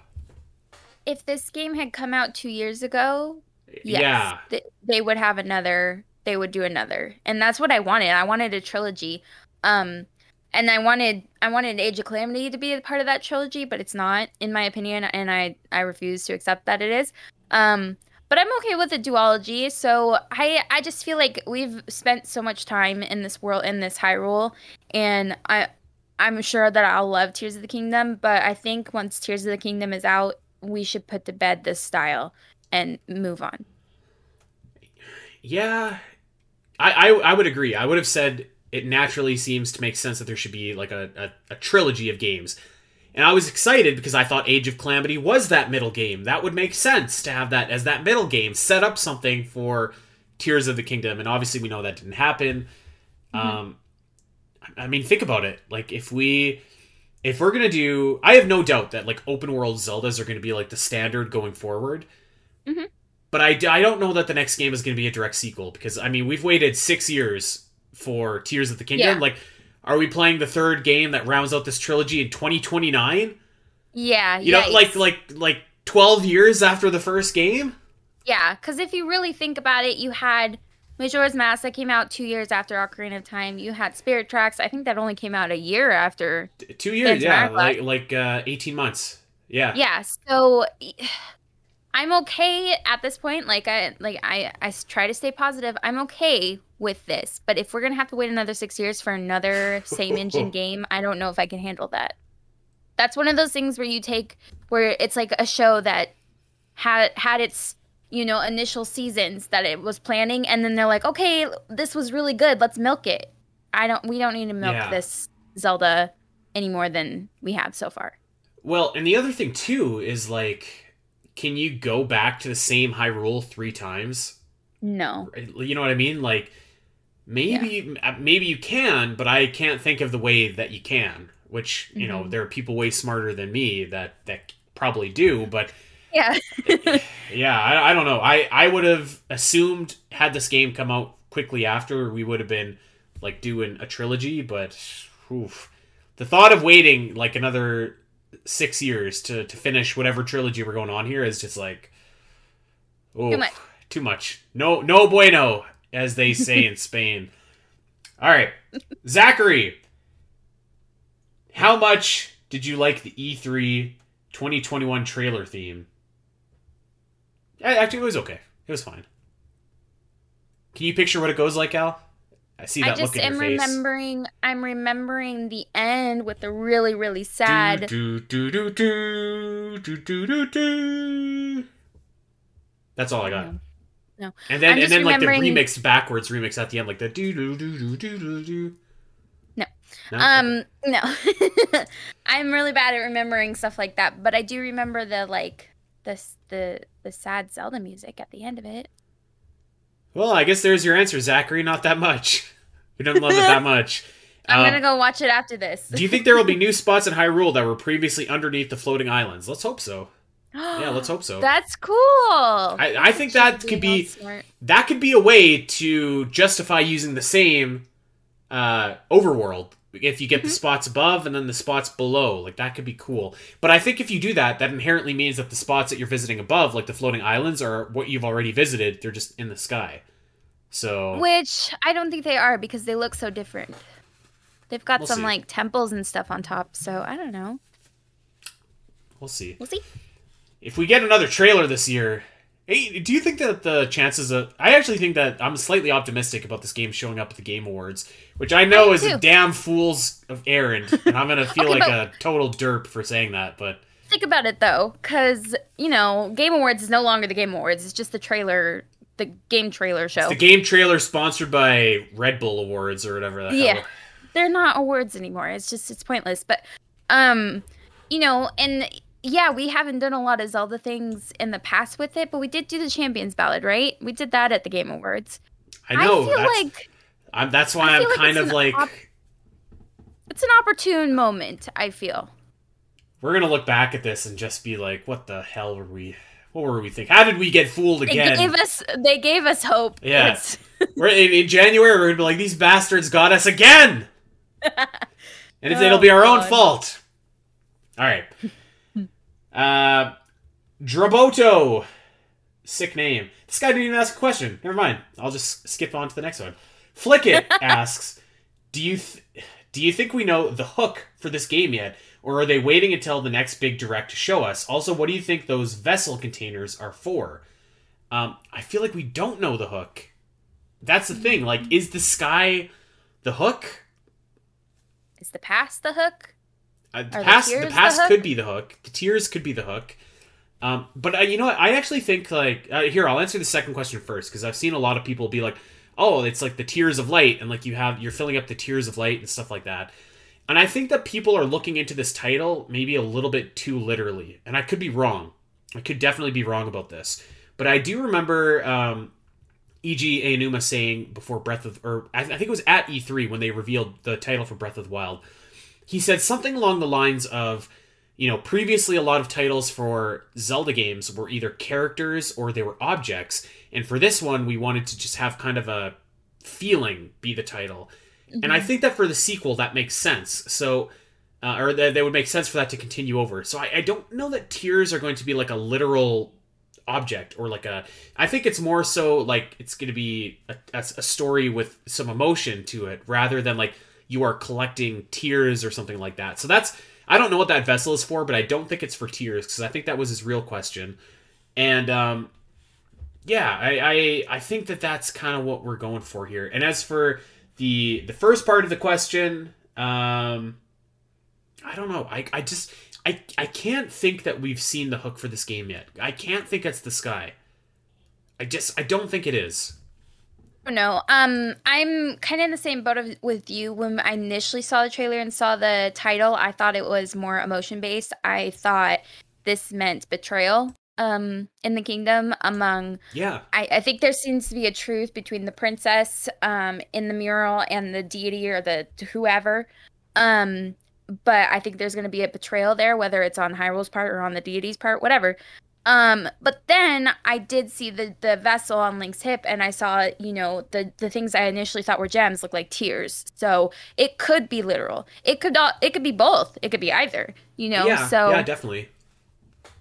If this game had come out two years ago, yes, Yeah. th- they would have another. They would do another, and that's what I wanted. I wanted a trilogy, um, and I wanted I wanted Age of Calamity to be a part of that trilogy, but it's not, in my opinion, and I I refuse to accept that it is. Um, but I'm okay with a duology. So I I just feel like we've spent so much time in this world in this Hyrule, and I I'm sure that I'll love Tears of the Kingdom. But I think once Tears of the Kingdom is out, we should put to bed this style and move on. Yeah, I, I I would agree. I would have said it naturally seems to make sense that there should be like a, a, a trilogy of games. And I was excited because I thought Age of Calamity was that middle game. That would make sense to have that as that middle game, set up something for Tears of the Kingdom. And obviously, we know that didn't happen. Mm-hmm. Um, I mean, think about it. Like, if we, if we're gonna do, I have no doubt that like open world Zeldas are gonna be like the standard going forward. Mm-hmm. But I, I don't know that the next game is gonna be a direct sequel because I mean we've waited six years for Tears of the Kingdom. Yeah. Like, are we playing the third game that rounds out this trilogy in 2029? Yeah, You know, yikes. like like like 12 years after the first game. Yeah, because if you really think about it, you had Majora's Mask that came out two years after Ocarina of Time. You had Spirit Tracks. I think that only came out a year after. T- Two years, yeah, like like uh, 18 months. Yeah. Yeah, so I'm okay at this point. Like I like I I try to stay positive. I'm okay with this, but if we're gonna have to wait another six years for another same engine game, I don't know if I can handle that. That's one of those things where you take where it's like a show that had had its you know initial seasons that it was planning, and then they're like, okay, this was really good. Let's milk it. I don't. We don't need to milk Yeah. this Zelda any more than we have so far. Well, and the other thing too is like, can you go back to the same Hyrule three times? No. You know what I mean? Like, maybe uh, maybe you can, but I can't think of the way that you can. Which you know, Mhm. there are people way smarter than me that that probably do, but Yeah. yeah, I, I don't know. I I would have assumed had this game come out quickly after, we would have been like doing a trilogy. But oof, the thought of waiting like another six years to to finish whatever trilogy we're going on here is just like oof, much. Too much. No, no bueno, as they say in Spain. All right, Zachary. How much did you like the E E3 2021 trailer theme? Actually, it was okay. It was fine. Can you picture what it goes like, Al? I see I that just look in am your face. remembering. I'm remembering the end with the really, really sad. Do, do, do, do, do, do, do, do. That's all I got. No. No. And then and then like the remix backwards remix at the end, like the do do do do do do do. No. No? Um, no. I'm really bad at remembering stuff like that, but I do remember the like the the the sad Zelda music at the end of it. Well, I guess there's your answer, Zachary. Not that much. We don't love it that much. I'm Um, gonna go watch it after this. Do you think there will be new spots in Hyrule that were previously underneath the floating islands? Let's hope so. Yeah, let's hope so. That's cool. I, I think that could be smart. that could be a way to justify using the same uh, overworld if you get Mm-hmm. the spots above and then the spots below like that could be cool but i think if you do that that inherently means that the spots that you're visiting above like the floating islands are what you've already visited they're just in the sky so Which I don't think they are because they look so different. They've got We'll some see. like temples and stuff on top, so I don't know. we'll see We'll see. if we get another trailer this year hey do you think that the chances of i actually think that i'm slightly optimistic about this game showing up at the game awards which i know I is a damn fool's of errand and i'm gonna feel Okay, like a total derp for saying that but Think about it though, because you know, Game Awards is no longer the Game Awards. It's just the trailer, the game trailer show. the game trailer sponsored by red bull awards or whatever Yeah. hell. They're not awards anymore. It's just it's pointless. But um, you know, and yeah, we haven't done a lot of Zelda things in the past with it, but we did do the Champions Ballad, right? We did that at the Game Awards. i know I feel that's, like I'm, that's why i'm like kind of like op- it's an opportune moment. I feel. we're gonna look back at this and just be like what the hell were we what were we thinking how did we get fooled again?" They gave us they gave us hope. Yeah. We're in, in January. We're gonna be like these bastards got us again, and Oh, it'll be oh, our own fault. All right. Uh, Draboto, sick name. This guy didn't even ask a question. Never mind. I'll just skip on to the next one. Flickit asks, "Do you th- do you think we know the hook for this game yet, or are they waiting until the next big direct to show us? Also, what do you think those vessel containers are for?" Um, I feel like we don't know the hook. That's the thing. Like, is the sky the hook? Is the past the hook? Uh, the past, the, the past could be the hook. The tears could be the hook. Um, but I, you know what? I actually think like uh, here I'll answer the second question first because I've seen a lot of people be like, "Oh, it's like the tears of light," and like you have you're filling up the tears of light and stuff like that. And I think that people are looking into this title maybe a little bit too literally, and I could be wrong. I could definitely be wrong about this, but I do remember um, Eiji Aonuma saying before Breath of, or I, I think it was at E3 when they revealed the title for Breath of the Wild. He said something along the lines of, you know, previously a lot of titles for Zelda games were either characters or they were objects, and for this one we wanted to just have kind of a feeling be the title. Mm-hmm. And I think that for the sequel that makes sense. So uh, or that, that would make sense for that to continue over. So I, I don't know that tears are going to be like a literal object or like a i think it's more so like it's going to be a, a, story with some emotion to it rather than like you are collecting tears or something like that so that's i don't know what that vessel is for but i don't think it's for tears because i think that was his real question and um yeah i i, I think that that's kind of what we're going for here and as for the the first part of the question um i don't know i i just I I can't think that we've seen the hook for this game yet. I can't think it's the sky. I just I don't think it is. No, um, I'm kind of in the same boat of, with you. When I initially saw the trailer and saw the title, I thought it was more emotion based. I thought this meant betrayal um in the kingdom among yeah I, I think there seems to be a truth between the princess um in the mural and the deity or the whoever um but I think there's going to be a betrayal there, whether it's on Hyrule's part or on the deity's part, whatever. Um, but then I did see the the vessel on Link's hip, and I saw, you know, the the things I initially thought were gems look like tears. So it could be literal. It could not. It could be both. It could be either. You know. Yeah. So yeah, definitely.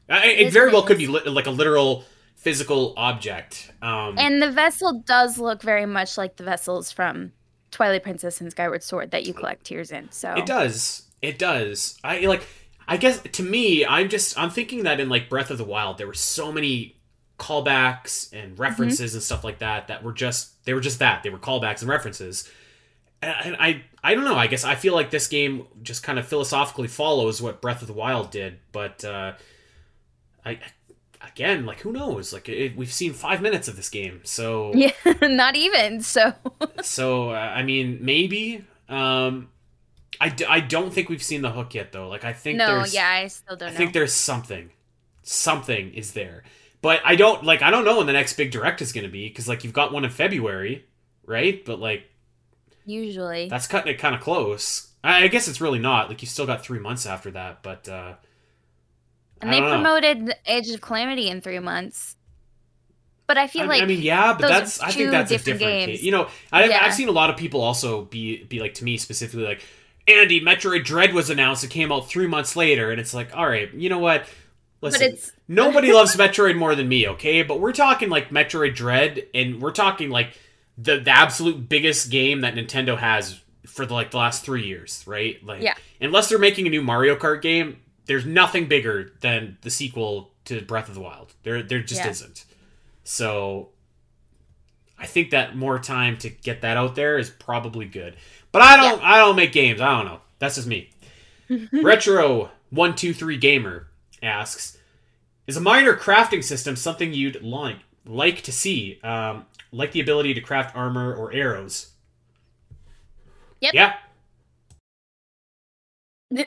it very well could be li- like a literal physical object. Um, and the vessel does look very much like the vessels from Twilight Princess and Skyward Sword that you collect tears in. So it does. It does. I like. I guess to me, I'm just I'm thinking that in like Breath of the Wild, there were so many callbacks and mm-hmm. references mm-hmm. and stuff like that that were just they were just that they were callbacks and references. And, and I I don't know. I guess I feel like this game just kind of philosophically follows what Breath of the Wild did, but uh, I again like who knows like it, we've seen five minutes of this game so yeah not even so so uh, i mean maybe um I, d- I don't think we've seen the hook yet though. Like I think no, there's yeah, I still don't. I know. think there's something, something is there, but I don't like I don't know when the next big direct is going to be because like you've got one in February, right? But like usually that's cutting it kind of close. I, I, guess it's really not. Like you still got three months after that, but uh and they promoted Age of Calamity in three months. But I feel I, like I mean, yeah, but that's I think that's different a different games. case. You know, I, yeah. I've seen a lot of people also be be like to me specifically like, Andy, Metroid Dread was announced. It came out three months later, and it's like, all right, you know what? Listen, nobody loves Metroid more than me, okay? But we're talking like Metroid Dread, and we're talking like the, the absolute biggest game that Nintendo has for the, like the last three years, right? Like, yeah. Unless they're making a new Mario Kart game, there's nothing bigger than the sequel to Breath of the Wild. There, there just yeah. isn't. So, I think that more time to get that out there is probably good. But I don't. Yeah. I don't make games. I don't know. That's just me. Retro one two three gamer asks, "Is a minor crafting system something you'd like like to see? Um, like the ability to craft armor or arrows?" Yep. Yeah.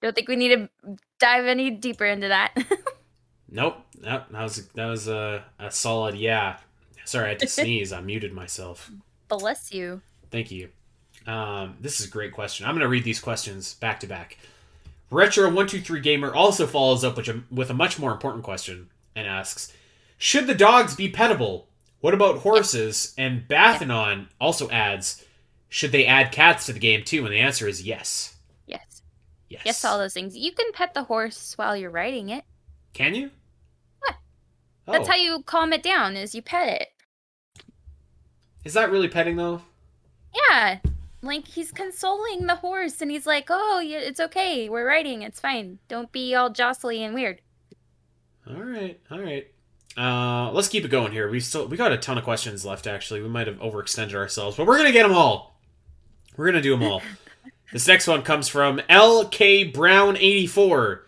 Don't think we need to dive any deeper into that. nope. Nope. That was that was a, a solid yeah. Sorry, I had to sneeze. I muted myself. Bless you. Thank you. Um, this is a great question. I'm going to read these questions back to back. Retro123 Gamer also follows up with a, with a much more important question and asks Should the dogs be petable? What about horses? And Bathanon also adds Should they add cats to the game too? And the answer is yes. Yes. Yes. Yes, all those things. You can pet the horse while you're riding it. Can you? What? Oh. That's how you calm it down, is you pet it. Is that really petting though? Yeah like he's consoling the horse and he's like oh yeah it's okay we're riding it's fine. Don't be all jostly and weird. All right all right. Uh let's keep it going here. We still we got a ton of questions left actually. We might have overextended ourselves but we're gonna get them all. We're gonna do them all. This next one comes from lk brown 84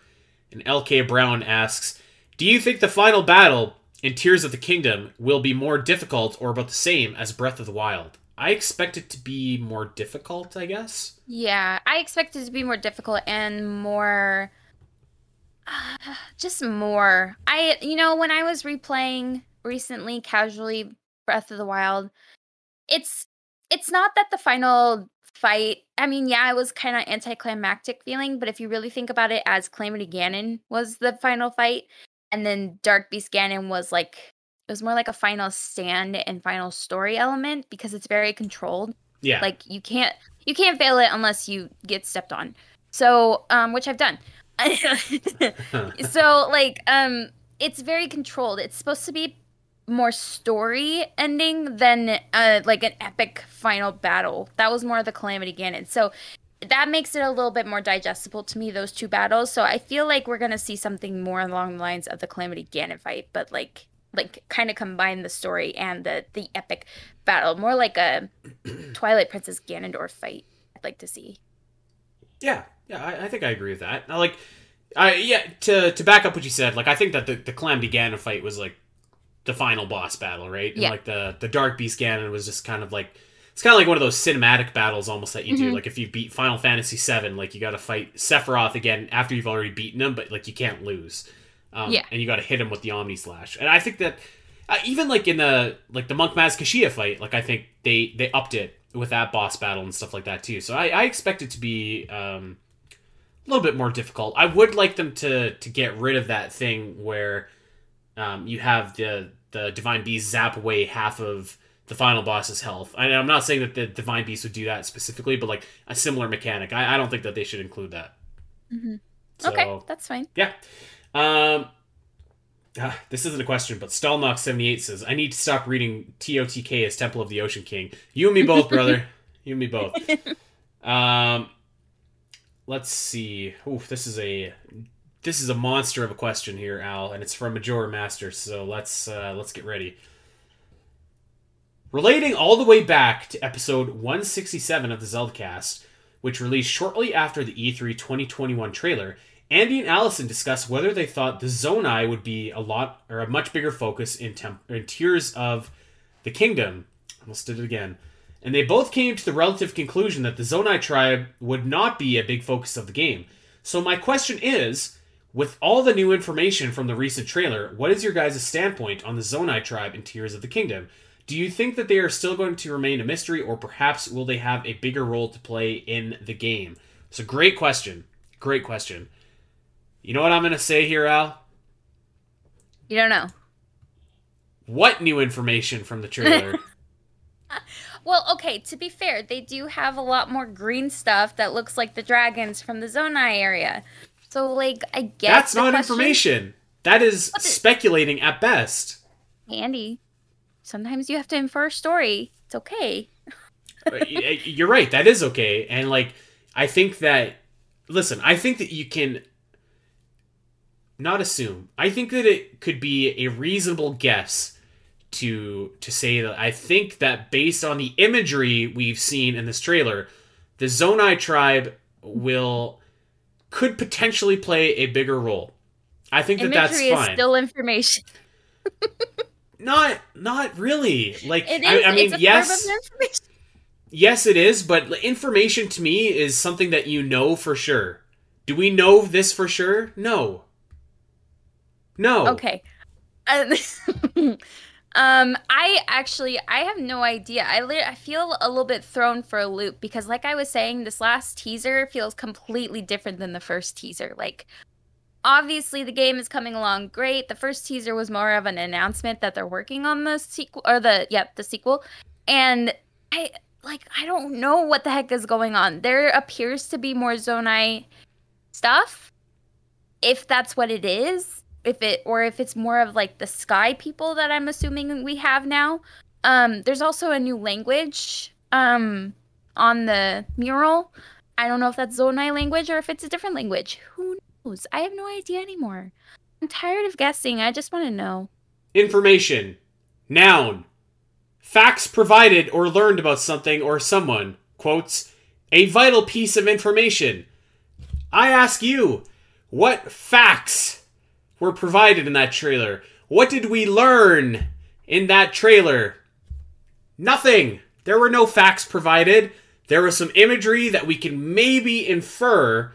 and lk brown asks Do you think the final battle in Tears of the Kingdom will be more difficult or about the same as Breath of the Wild? I expect it to be more difficult, I guess. Yeah, I expect it to be more difficult and more uh, just more. I you know, when I was replaying recently casually Breath of the Wild, it's it's not that the final fight, I mean, yeah, it was kind of anticlimactic feeling, but if you really think about it as Calamity Ganon was the final fight and then Dark Beast Ganon was like it was more like a final stand and final story element because it's very controlled. Yeah. Like you can't you can't fail it unless you get stepped on. So, um which I've done. so like um it's very controlled. It's supposed to be more story ending than uh like an epic final battle. That was more of the Calamity Ganon. So that makes it a little bit more digestible to me those two battles so i feel like we're going to see something more along the lines of the calamity ganon fight but like like kind of combine the story and the the epic battle. More like a twilight princess ganondorf fight i'd like to see. Yeah yeah i, I think i agree with that. Now, like I yeah to to back up what you said like i think that the, the calamity ganon fight was like the final boss battle right? And Yeah. like the the dark beast ganon was just kind of like it's kind of like one of those cinematic battles almost that you do. Mhm. like if you beat final fantasy 7 like you got to fight sephiroth again after you've already beaten him but like you can't lose um, Yeah. and you got to hit him with the omni slash. And i think that uh, even like in the like the monk maz koshia fight like i think they they upped it with that boss battle and stuff like that too. So i, I expect it to be um a little bit more difficult. I would like them to to get rid of that thing where um you have the the divine beast zap away half of the final boss's health. I, i'm not saying that the divine beast would do that specifically but like a similar mechanic. I, I don't think that they should include that. Mm-hmm. so, okay that's fine. Yeah. Um, ah, this isn't a question, but Stalnox78 says, I need to stop reading TOTK as Temple of the Ocean King. You and me both, brother. you and me both. Um, let's see. Oof, this is a this is a monster of a question here, Al, and it's from Majora Master. So let's uh, let's get ready. Relating all the way back to episode 167 of the Zelda Cast, which released shortly after the E E3 2021 trailer, Andy and Alasyn discussed whether they thought the Zonai would be a lot or a much bigger focus in, temp- in Tears of the Kingdom. Almost did it again. And they both came to the relative conclusion that the Zonai tribe would not be a big focus of the game. So my question is, with all the new information from the recent trailer, what is your guys' standpoint on the Zonai tribe in Tears of the Kingdom? Do you think that they are still going to remain a mystery, or perhaps will they have a bigger role to play in the game? It's a great question. Great question. You know what I'm going to say here, Al? you don't know What new information from the trailer? well okay to be fair they do have a lot more green stuff that looks like the dragons from the zonai area so like i guess That's not question- information. That is speculating at best. andy sometimes you have to infer a story it's okay Uh, You're right. That is okay. And like, I think that. Listen, I think that you can not assume. I think that it could be a reasonable guess to to say that I think that based on the imagery we've seen in this trailer, the Zonai tribe will could potentially play a bigger role. I think that that's imagery is fine. still information not not really. Like it is I, I mean, yes. form of information Yes, it is, but information to me is something that you know for sure. Do we know this for sure? No. No. Okay. Uh, um, I actually I have no idea. I li- I feel a little bit thrown for a loop because, like I was saying, this last teaser feels completely different than the first teaser. Like, obviously, the game is coming along great. The first teaser was more of an announcement that they're working on the sequel or the yep the sequel, and I like I don't know what the heck is going on. There appears to be more Zonai stuff, if that's what it is if it or if it's more of like the sky people that I'm assuming we have now. Um, there's also a new language um on the mural. I don't know if that's Zonai language or if it's a different language. Who knows? I have no idea anymore. I'm tired of guessing. I just want to know. Information. Noun. Facts provided or learned about something or someone. Quotes. A vital piece of information. I ask you, what facts were provided in that trailer. What did we learn in that trailer? Nothing. There were no facts provided. There was some imagery that we can maybe infer,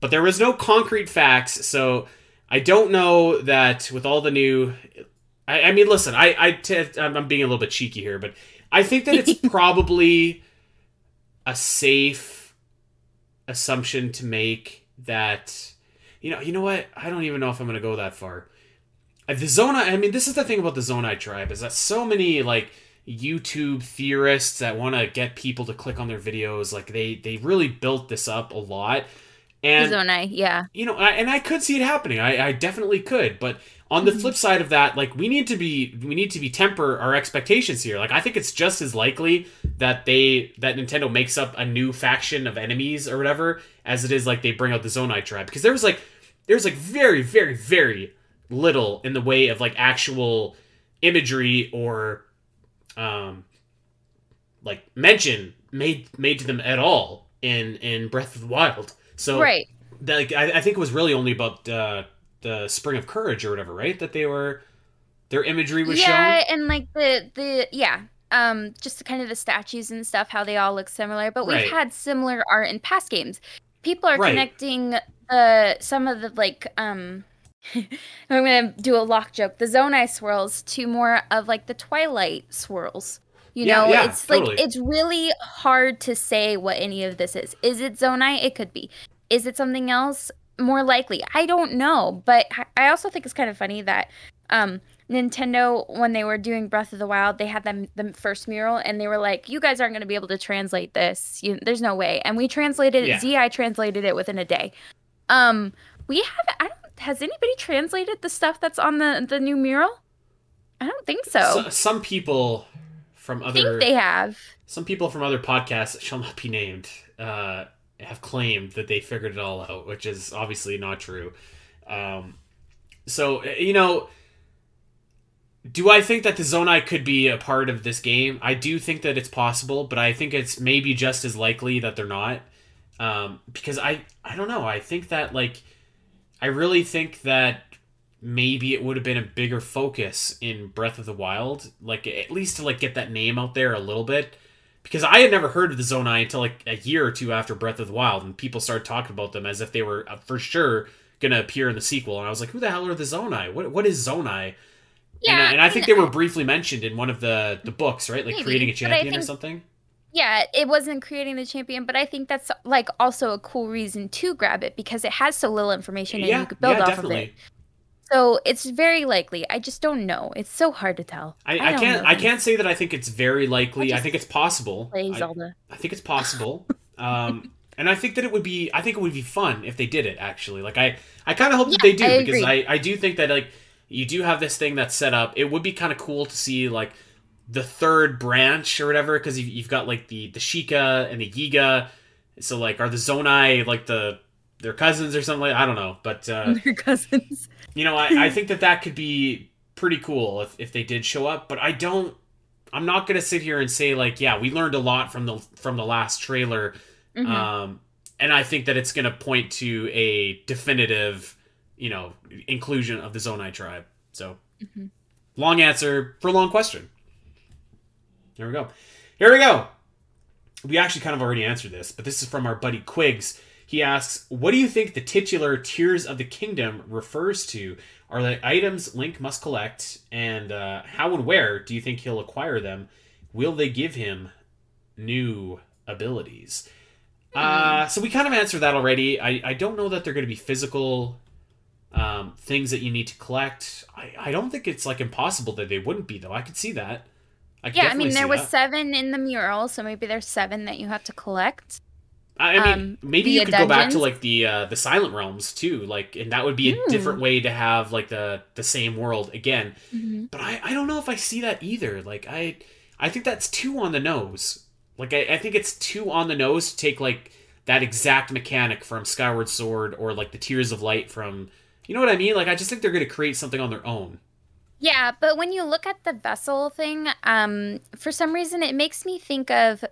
but there was no concrete facts. So I don't know that with all the new. I, I mean, listen, I, I t- I'm being a little bit cheeky here, but I think that it's probably a safe assumption to make that you know, you know what? I don't even know if I'm going to go that far. Uh, the Zona. I mean, this is the thing about the Zonai tribe is that so many like YouTube theorists that want to get people to click on their videos, like they they really built this up a lot. And Zonai, yeah. You know, I, and I could see it happening. I, I definitely could, but on the mm-hmm. flip side of that, like we need to be we need to be temper our expectations here. Like I think it's just as likely that they that Nintendo makes up a new faction of enemies or whatever as it is like they bring out the Zonai tribe because there was like there's like very very very little in the way of like actual imagery or um like mention made made to them at all in in Breath of the Wild. So right, like I, I think it was really only about uh, the Spring of Courage or whatever, right? That they were their imagery was yeah, shown. Yeah, and like the the yeah, um, just kind of the statues and stuff, how they all look similar. But we've right. had similar art in past games. People are right. connecting uh some of the like um I'm gonna do a lock joke. The Zonai swirls to more of like the Twilight swirls. You yeah, know, yeah, it's totally. like it's really hard to say what any of this is. Is it Zonai? It could be. Is it something else? More likely. I don't know, but I also think it's kind of funny that um Nintendo, when they were doing Breath of the Wild, they had them the first mural, and they were like, "You guys aren't going to be able to translate this. You, there's no way." And we translated yeah. it. Zi translated it within a day. Um, we have. I don't. Has anybody translated the stuff that's on the the new mural? I don't think so. so some people from other think they have. Some people from other podcasts shall not be named uh, have claimed that they figured it all out, which is obviously not true. Um, so you know do I think that the Zonai could be a part of this game? I do think that it's possible, but I think it's maybe just as likely that they're not. Um, because I I don't know. I think that like I really think that maybe it would have been a bigger focus in Breath of the Wild, like at least to like get that name out there a little bit. Because I had never heard of the Zonai until like a year or two after Breath of the Wild, and people started talking about them as if they were uh, for sure gonna appear in the sequel. And I was like, "Who the hell are the Zonai? What what is Zonai?" Yeah, and, and I think they were briefly mentioned in one of the the books, right? Like maybe, creating a champion think, or something. Yeah, it wasn't creating the champion, but I think that's like also a cool reason to grab it because it has so little information and yeah, you could build yeah, off definitely. of it. So it's very likely. I just don't know. It's so hard to tell. I, I, I can't. I can't say that I think it's very likely. I, I think it's possible. Play Zelda. I, think it's possible. um, and I think that it would be. I think it would be fun if they did it. Actually, like I, I kind of hope yeah, that they do because I, I do think that like you do have this thing that's set up. It would be kind of cool to see like the third branch or whatever because you've, you've got like the the Sheikah and the Yiga. So like, are the Zonai like the their cousins or something? like I don't know, but uh, their cousins. You know, I, I think that that could be pretty cool if if they did show up. But I don't. I'm not gonna sit here and say like, yeah, we learned a lot from the from the last trailer. Mm-hmm. Um, and I think that it's gonna point to a definitive you know, inclusion of the Zonai tribe. So, mm-hmm. long answer for a long question. Here we go. Here we go. We actually kind of already answered this, but this is from our buddy Quigs. He asks, What do you think the titular Tears of the Kingdom refers to? Are the items Link must collect? And uh, how and where do you think he'll acquire them? Will they give him new abilities? Uh, so we kind of answered that already. I, I don't know that they're going to be physical um, things that you need to collect. I, I don't think it's like impossible that they wouldn't be though. I could see that. I yeah, I mean there was that. seven in the mural, so maybe there's seven that you have to collect. I mean, um, maybe you could dungeons. go back to like the uh, the Silent Realms too, like, and that would be a mm. different way to have like the the same world again. Mm-hmm. But I I don't know if I see that either. Like I I think that's too on the nose. Like I, I think it's too on the nose to take like that exact mechanic from Skyward Sword or like the Tears of Light from you know what I mean? Like I just think they're going to create something on their own. Yeah, but when you look at the vessel thing, um, for some reason it makes me think of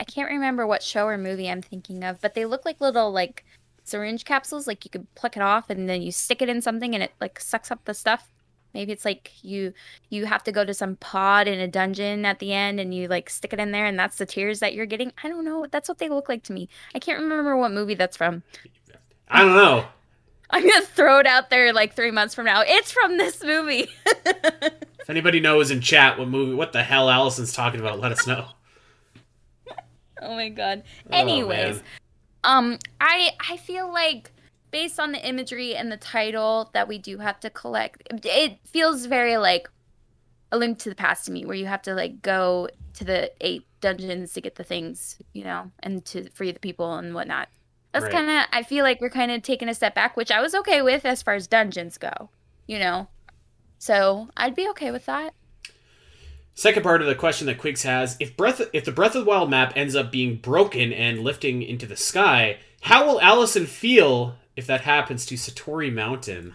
I can't remember what show or movie I'm thinking of, but they look like little like syringe capsules. Like you could pluck it off and then you stick it in something and it like sucks up the stuff. Maybe it's like you you have to go to some pod in a dungeon at the end and you like stick it in there and that's the tears that you're getting. I don't know. That's what they look like to me. I can't remember what movie that's from. I don't know. I'm gonna throw it out there like three months from now. It's from this movie. if anybody knows in chat what movie, what the hell Alasyn's talking about, let us know. Oh my god. Oh, Anyways, man. um, I I feel like based on the imagery and the title that we do have to collect, it feels very like a link to the past to me, where you have to like go to the eight dungeons to get the things, you know, and to free the people and whatnot. That's Right. kind of I feel like we're kind of taking a step back, which I was okay with as far as dungeons go, you know. So I'd be okay with that. Second part of the question that Quigs has: If Breath, if the Breath of the Wild map ends up being broken and lifting into the sky, how will Alasyn feel if that happens to Satori Mountain?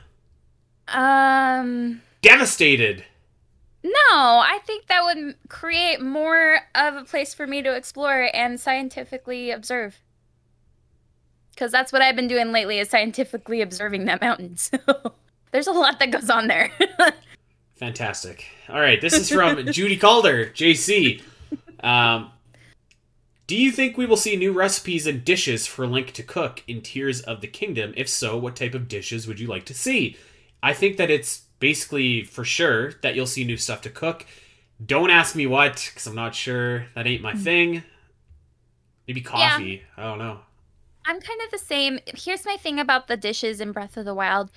Um. Devastated. No, I think that would create more of a place for me to explore and scientifically observe. Because that's what I've been doing lately is scientifically observing that mountain. So there's a lot that goes on there. Fantastic. All right, this is from Judy Calder, JC. Um, do you think we will see new recipes and dishes for Link to cook in Tears of the Kingdom? If so, what type of dishes would you like to see? I think that it's basically for sure that you'll see new stuff to cook. Don't ask me what, because I'm not sure. That ain't my thing. Maybe coffee. I don't know. I'm kind of the same. Here's my thing about the dishes in Breath of the Wild.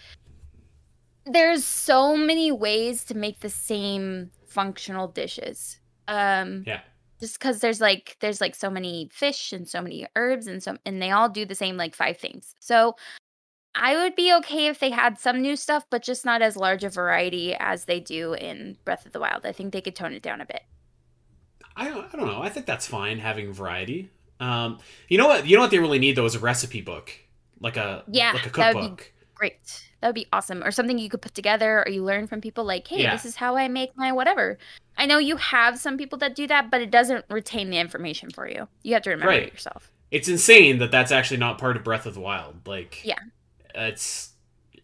There's so many ways to make the same functional dishes. Um Yeah. just cuz there's like there's like so many fish and so many herbs and some and they all do the same like five things. So I would be okay if they had some new stuff but just not as large a variety as they do in Breath of the Wild. I think they could tone it down a bit. I don't, I don't know. I think that's fine having variety. Um, you know what? You know what they really need though is a recipe book, like a Yeah, like a that would be cookbook. Great. That would be awesome. Or something you could put together or you learn from people like, hey, Yeah. this is how I make my whatever. I know you have some people that do that, but it doesn't retain the information for you. You have to remember Right. it yourself. It's insane that that's actually not part of Breath of the Wild. Like, Yeah. it's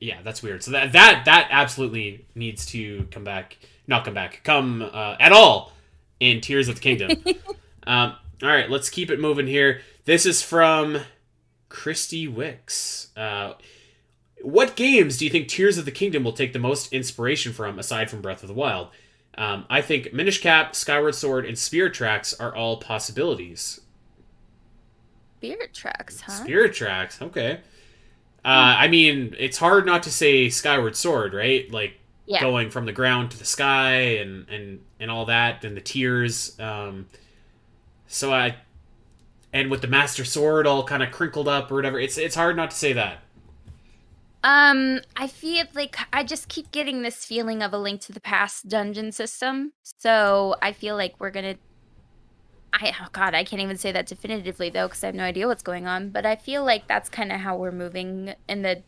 yeah, that's weird. So that that that absolutely needs to come back. Not come back. Come uh, at all in Tears of the Kingdom. um, all right, let's keep it moving here. This is from Christy Wicks. Uh, what games do you think Tears of the Kingdom will take the most inspiration from, aside from Breath of the Wild? Um, I think Minish Cap, Skyward Sword, and Spirit Tracks are all possibilities. Spirit tracks, huh? Spirit Tracks, okay. Uh, I mean, it's hard not to say Skyward Sword, right? Like Yeah. going from the ground to the sky and and and all that, and the tears. Um, so I, and with the Master Sword all kind of crinkled up or whatever, it's it's hard not to say that. Um, I feel like I just keep getting this feeling of a link to the past dungeon system. So I feel like we're gonna. I oh god, I can't even say that definitively though, because I have no idea what's going on. But I feel like that's kind of how we're moving in the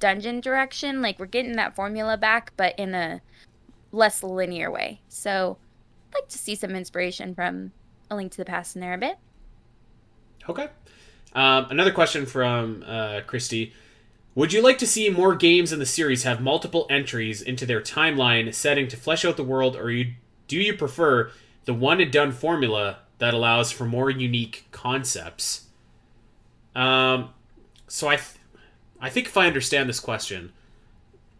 dungeon direction. Like we're getting that formula back, but in a less linear way. So I'd like to see some inspiration from a link to the past in there a bit. Okay. Um, another question from uh, Christy. Would you like to see more games in the series have multiple entries into their timeline setting to flesh out the world, or you, do you prefer the one and done formula that allows for more unique concepts? Um, so I, th- I think if I understand this question,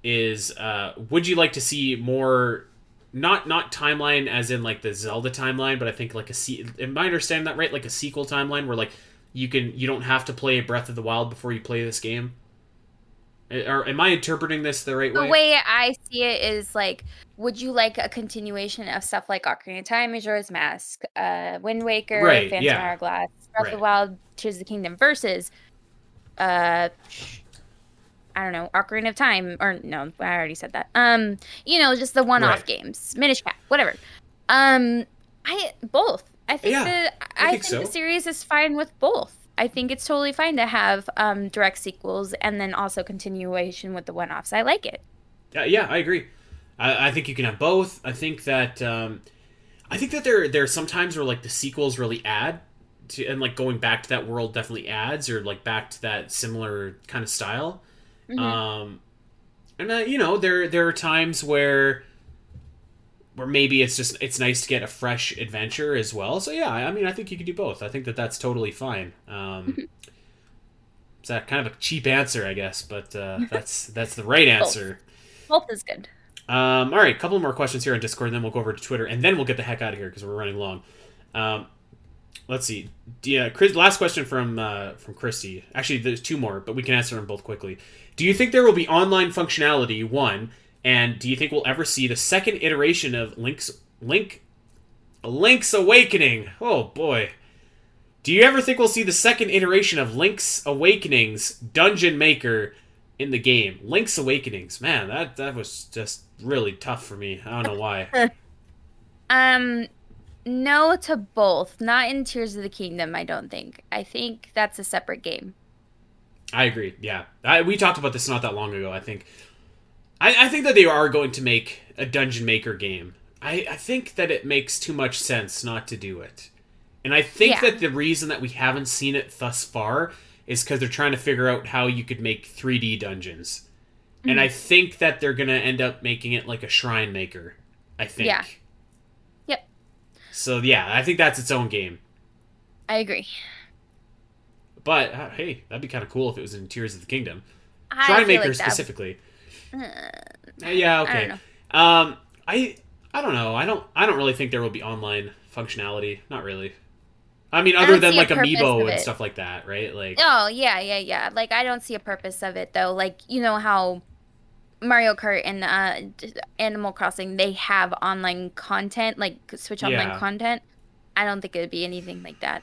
is uh, would you like to see more not not timeline as in like the Zelda timeline, but I think like a se- am I understanding that right? Like a sequel timeline where like you can you don't have to play Breath of the Wild before you play this game. Uh, Or am I interpreting this the right way? The way? I see it is like, would you like a continuation of stuff like Ocarina of Time, Majora's Mask, uh, Wind Waker, Right, Phantom yeah. Hourglass, Breath of the Wild, Tears of the Kingdom versus, uh, I don't know, Ocarina of Time, or no, I already said that. Um, you know, just the one-off Right. games, Minish Cap, whatever. Um, I both. I think Yeah, the I I, think think, so. the series is fine with both. I think it's totally fine to have um, direct sequels and then also continuation with the one-offs. I like it. Uh, yeah, I agree. I, I think you can have both. I think that um, I think that there there are some times where like the sequels really add to and like going back to that world definitely adds or like back to that similar kind of style. Mhm. Um, and uh, you know there there are times where where maybe it's just it's nice to get a fresh adventure as well. So yeah, I mean I think you could do both. I think that that's totally fine. Um, it's that kind of a cheap answer, I guess, but uh, that's that's the right answer. Both is good. Um, all right, a couple more questions here on Discord, and then we'll go over to Twitter, and then we'll get the heck out of here because we're running long. Um, let's see. Yeah, Chris, last question from uh, from Christy. Actually, there's two more, but we can answer them both quickly. Do you think there will be online functionality? One, and do you think we'll ever see the second iteration of Link's Link Link's Awakening? Oh boy. Do you ever think we'll see the second iteration of Link's Awakenings Dungeon Maker in the game? Link's Awakenings, man, that that was just really tough for me. I don't know why. Um, no to both. Not in Tears of the Kingdom. I don't think. I think that's a separate game. I agree. Yeah, I, we talked about this not that long ago. I think, I, I think that they are going to make a Dungeon Maker game. I, I think that it makes too much sense not to do it, and I think Yeah. that the reason that we haven't seen it thus far is because they're trying to figure out how you could make 3D dungeons, and Mm. I think that they're gonna end up making it like a Shrine Maker. I think. Yeah. Yep. So yeah, I think that's its own game. I agree. But uh, hey, that'd be kind of cool if it was in Tears of the Kingdom. I Shrine Maker like specifically. Uh, yeah, okay. don't Um, I I don't know. I don't I don't really think there will be online functionality. Not really. I mean, other don't than like amiibo and stuff like that, right? Like, Oh yeah, yeah, yeah. Like I don't see a purpose of it though. Like you know how Mario Kart and uh, Animal Crossing they have online content, like Switch online Yeah. content. I don't think it would be anything like that.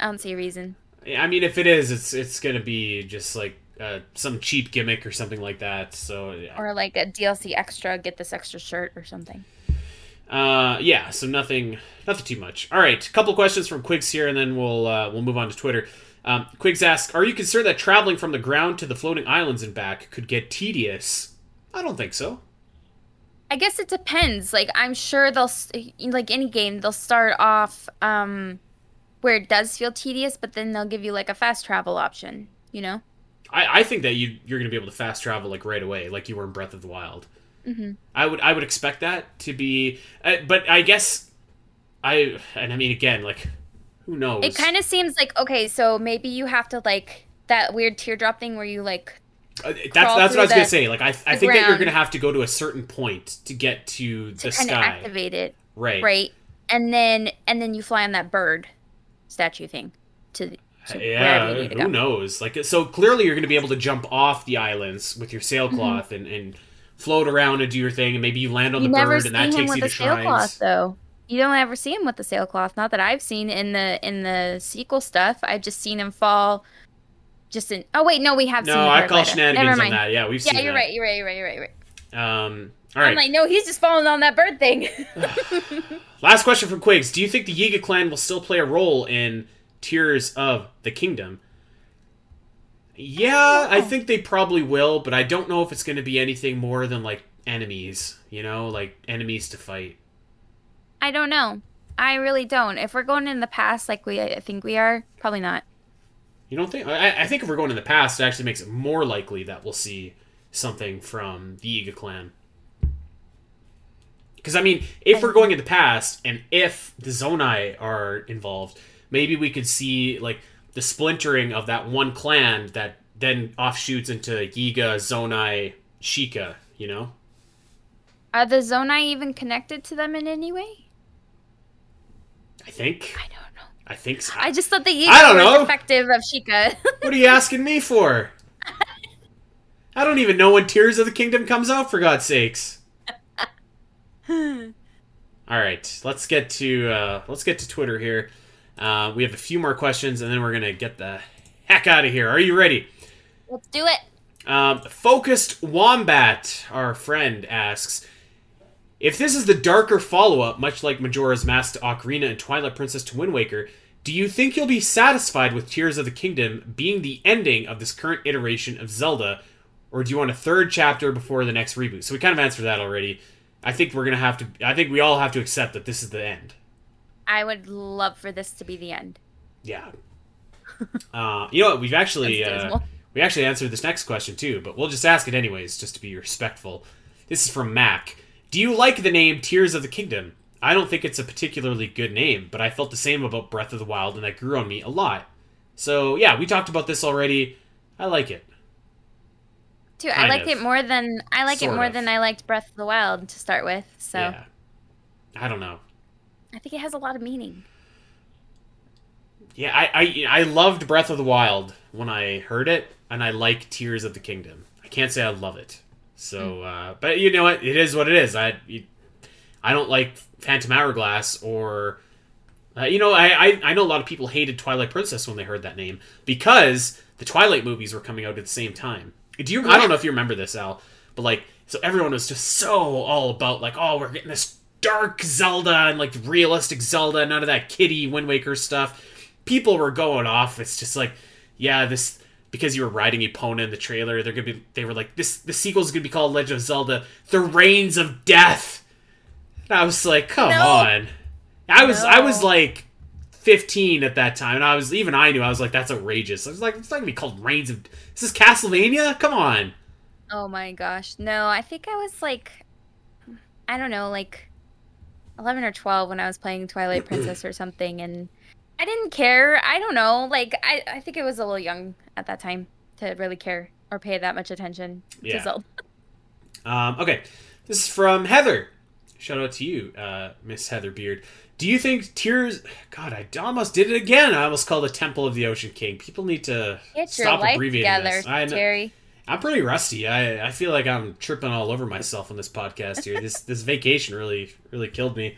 I don't see a reason. I mean, if it is, it's it's gonna be just like uh, some cheap gimmick or something like that. So, yeah. Or like a DLC extra, get this extra shirt or something. uh, yeah. So nothing, nothing too much. All right, a couple questions from Quigs here, and then we'll uh, we'll move on to Twitter. Um, Quigs asks, "Are you concerned that traveling from the ground to the floating islands and back could get tedious?" I don't think so. I guess it depends. Like I'm sure they'll like any game they'll start off um where it does feel tedious, but then they'll give you like a fast travel option. You know. I, I think that you you're gonna be able to fast travel like right away, like you were in Breath of the Wild. Mm-hmm. I would I would expect that to be, uh, but I guess I and I mean again like who knows? It kind of seems like okay, so maybe you have to like that weird teardrop thing where you like Uh, that's that's what I was through gonna say. Like I I the think that you're gonna have to go to a certain point to get to to the sky, activate it, right? right? And then and then you fly on that bird statue thing to, to wherever Yeah, to who knows? Like so clearly you're gonna be able to jump off the islands with your Mm-hmm. sailcloth and and float around and do your thing, and maybe you land on You the never bird see and that him takes with you a to shrines. sailcloth though. You don't ever see him with the sailcloth. Not that I've seen in the in the sequel stuff. I've just seen him fall. Just in. Oh wait, no, we have. No, the I call later. shenanigans Never on that. Yeah, we've Yeah, seen you're that. right. You're right. You're right. You're right. You're right. Um, all right. I'm like, no, he's just falling on that bird thing. Last question from Quigs. Do you think the Yiga clan will still play a role in Tears of the Kingdom? Yeah, I think they probably will, but I don't know if it's going to be anything more than like enemies, you know, like enemies to fight. I don't know. I really don't. If we're going in the past, like we I think we are, probably not. You don't think? I, I think if we're going in the past, it actually makes it more likely that we'll see something from the Yiga clan. Because I mean, if we're going in the past, and if the Zonai are involved, maybe we could see like the splintering of that one clan that then offshoots into Yiga, Zonai, Sheikah. You know? Are the Zonai even connected to them in any way? I think. I don't know. I think so. I just thought the Yiga I don't know. defective of Sheikah. What are you asking me for? I don't even know when Tears of the Kingdom comes out, for God's sakes. All right, let's get to uh, let's get to Twitter here. Uh, we have a few more questions, and then we're gonna get the heck out of here. Are you ready? Let's do it. Um, Focused Wombat, our friend, asks If this is the darker follow up, much like Majora's Mask to Ocarina and Twilight Princess to Wind Waker, do you think you'll be satisfied with Tears of the Kingdom being the ending of this current iteration of Zelda, or do you want a third chapter before the next reboot? So we kind of answered that already. I think we're gonna have to. I think we all have to accept that this is the end. I would love for this to be the end. Yeah. uh, you know what? We've actually uh, we actually answered this next question too, but we'll just ask it anyways, just to be respectful. This is from Mac. Do you like the name Tears of the Kingdom? I don't think it's a particularly good name, but I felt the same about Breath of the Wild, and that grew on me a lot. So yeah, we talked about this already. I like it. Too. I like of. it more than I like it more of. than I liked Breath of the Wild to start with. So Yeah. I don't know. I think it has a lot of meaning. Yeah, I, I I loved Breath of the Wild when I heard it, and I like Tears of the Kingdom. I can't say I love it. So, uh, but you know what? It is what it is. I you, I don't like Phantom Hourglass or. Uh, you know, I, I I know a lot of people hated Twilight Princess when they heard that name because the Twilight movies were coming out at the same time. Do you? I don't know if you remember this, Al, but like, so everyone was just so all about like, oh, we're getting this dark Zelda and like realistic Zelda, none of that kitty Wind Waker stuff. People were going off. It's just like, yeah, this because you were riding Epona in the trailer. They're gonna be. They were like, this the sequel's gonna be called Legend of Zelda: The Reigns of Death. And I was like, come No. on. I was I was like 15 at that time, and I was even I knew I was like, that's outrageous. I was like, it's not gonna be called Reigns of. This is Castlevania? Come on. Oh my gosh. No, I think I was like I don't know, like 11 or 12 when I was playing Twilight Princess or something and I didn't care. I don't know. Like I I think I was a little young at that time to really care or pay that much attention Yeah. to Zelda. Um, okay, this is from Heather. Shout out to you, uh, Miss Heather Beard. Do you think Tears? God, I almost did it again. I almost called it Temple of the Ocean King. People need to Get stop abbreviating together, this. I know, Terry. I'm pretty rusty. I, I feel like I'm tripping all over myself on this podcast here. this this vacation really really killed me.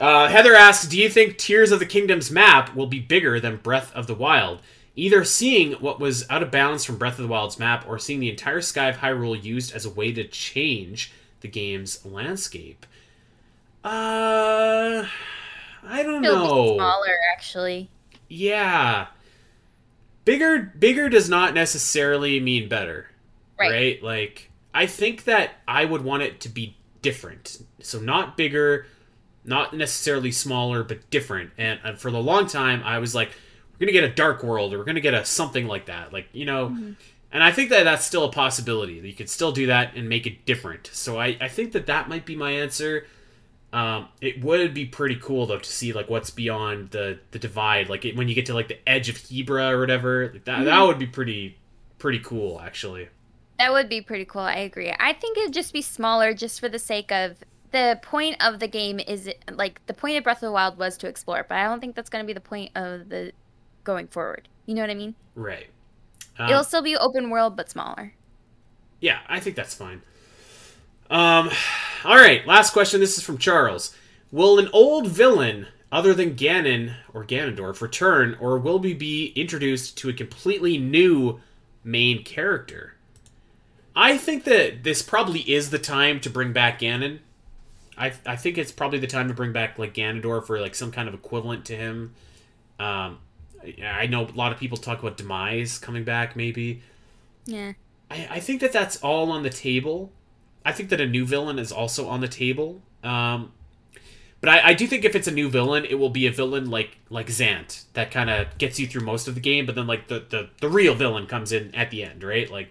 Uh, Heather asks, "Do you think Tears of the Kingdom's map will be bigger than Breath of the Wild? Either seeing what was out of bounds from Breath of the Wild's map, or seeing the entire sky of Hyrule used as a way to change the game's landscape." Uh, I don't It'll know. smaller actually. Yeah. Bigger bigger does not necessarily mean better. Right. Right? Like I think that I would want it to be different. So not bigger, not necessarily smaller, but different. And, and for the long time I was like we're going to get a dark world or we're going to get a something like that. Like, you know, mm-hmm. and I think that that's still a possibility. You could still do that and make it different. So I I think that that might be my answer. Um, it would be pretty cool though to see like what's beyond the the divide, like it, when you get to like the edge of Hebra or whatever. Like, that that would be pretty pretty cool actually. That would be pretty cool. I agree. I think it'd just be smaller just for the sake of the point of the game is like the point of Breath of the Wild was to explore, but I don't think that's going to be the point of the going forward. You know what I mean? Right. Um, It'll still be open world but smaller. Yeah, I think that's fine. Um, all right. Last question. This is from Charles. Will an old villain other than Ganon or Ganondorf return, or will we be introduced to a completely new main character? I think that this probably is the time to bring back Ganon. I I think it's probably the time to bring back like Ganondorf or like some kind of equivalent to him. Um, I- know a lot of people talk about Demise coming back, maybe. Yeah. I, I think that that's all on the table. I think that a new villain is also on the table. Um, but I, I do think if it's a new villain, it will be a villain like like Zant that kind of gets you through most of the game, but then like the, the the real villain comes in at the end, right? Like,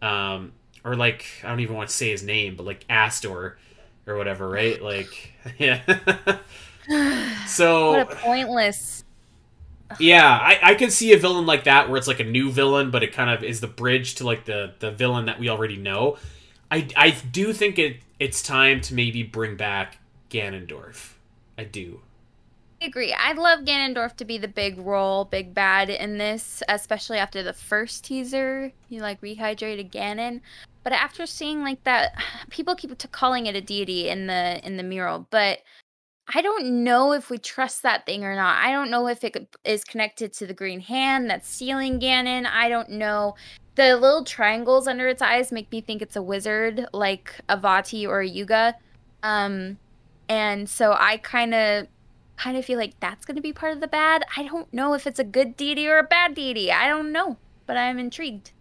um, or like I don't even want to say his name, but like Astor or whatever, right? Like, yeah. so What a pointless. yeah, I, I could see a villain like that where it's like a new villain, but it kind of is the bridge to like the the villain that we already know. I, I do think it it's time to maybe bring back Ganondorf. I do. I agree. I'd love Ganondorf to be the big role, big bad in this, especially after the first teaser. You like rehydrated Ganon, but after seeing like that, people keep calling it a deity in the in the mural, but I don't know if we trust that thing or not. I don't know if it is connected to the green hand that's sealing Ganon. I don't know. The little triangles under its eyes make me think it's a wizard, like a Vaati or a Yuga. Um, and so I kind of kind of feel like that's going to be part of the bad. I don't know if it's a good deity or a bad deity. I don't know, but I'm intrigued.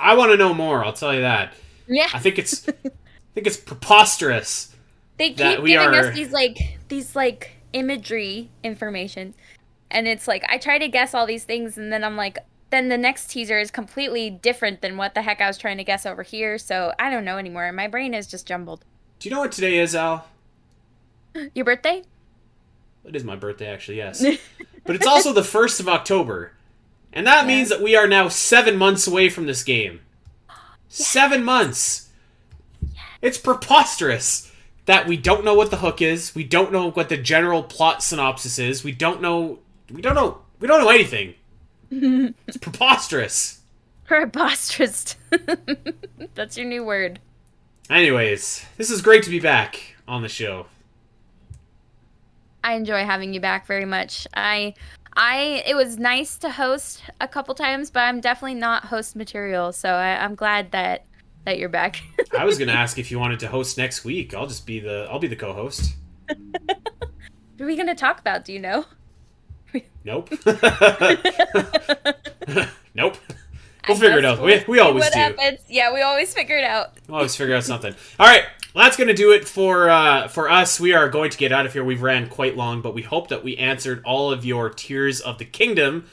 I want to know more. I'll tell you that. Yeah, I think it's I think it's preposterous. They keep giving are- us these like these like imagery information. and it's like I try to guess all these things, and then I'm like, then the next teaser is completely different than what the heck I was trying to guess over here. So I don't know anymore. My brain is just jumbled. Do you know what today is, Al? Your birthday? It is my birthday, actually, yes. but it's also the 1st of October. And that Yeah. means that we are now seven months away from this game. Seven months! It's preposterous that we don't know what the hook is. We don't know what the general plot synopsis is. We don't know. We don't know. We don't know anything. it's preposterous. Preposterous. That's your new word. Anyways, this is great to be back on the show. I enjoy having you back very much. I I it was nice to host a couple times, but I'm definitely not host material, so I, I'm glad that that you're back. I was gonna ask if you wanted to host next week. I'll just be the. I'll be the co-host. what are we gonna talk about? Do you know? Nope. nope. We'll I figure it out. We, we always what do. happens. Yeah, we always figure it out. We'll always figure out something. All right. Well, that's going to do it for uh, for us. We are going to get out of here. We've ran quite long, but we hope that we answered all of your Tears of the Kingdom,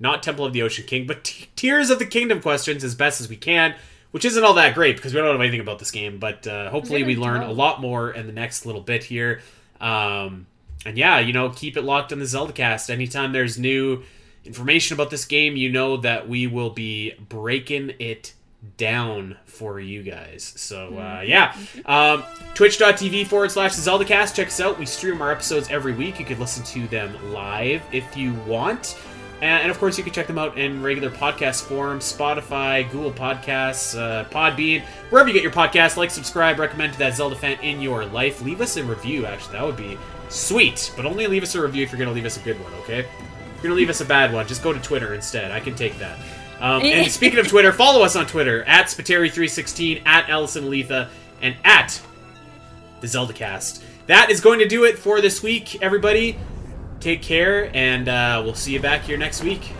not Temple of the Ocean King, but t- Tears of the Kingdom questions as best as we can, which isn't all that great because we don't know anything about this game. But uh, hopefully, we learn a lot more in the next little bit here. Um, and yeah, you know, keep it locked on the Zelda cast. Anytime there's new information about this game, you know that we will be breaking it down for you guys. So uh, yeah, um, twitch.tv forward slash the ZeldaCast. Check us out. We stream our episodes every week. You can listen to them live if you want. And, and of course, you can check them out in regular podcast form Spotify, Google Podcasts, uh, Podbean, wherever you get your podcasts. Like, subscribe, recommend to that Zelda fan in your life. Leave us a review, actually. That would be sweet. But only leave us a review if you're going to leave us a good one, okay? If you're going to leave us a bad one, just go to Twitter instead. I can take that. Um, and speaking of Twitter, follow us on Twitter at Spiteri316, at Alasyn Eletha, and at the ZeldaCast. That is going to do it for this week, everybody. Take care, and uh, we'll see you back here next week.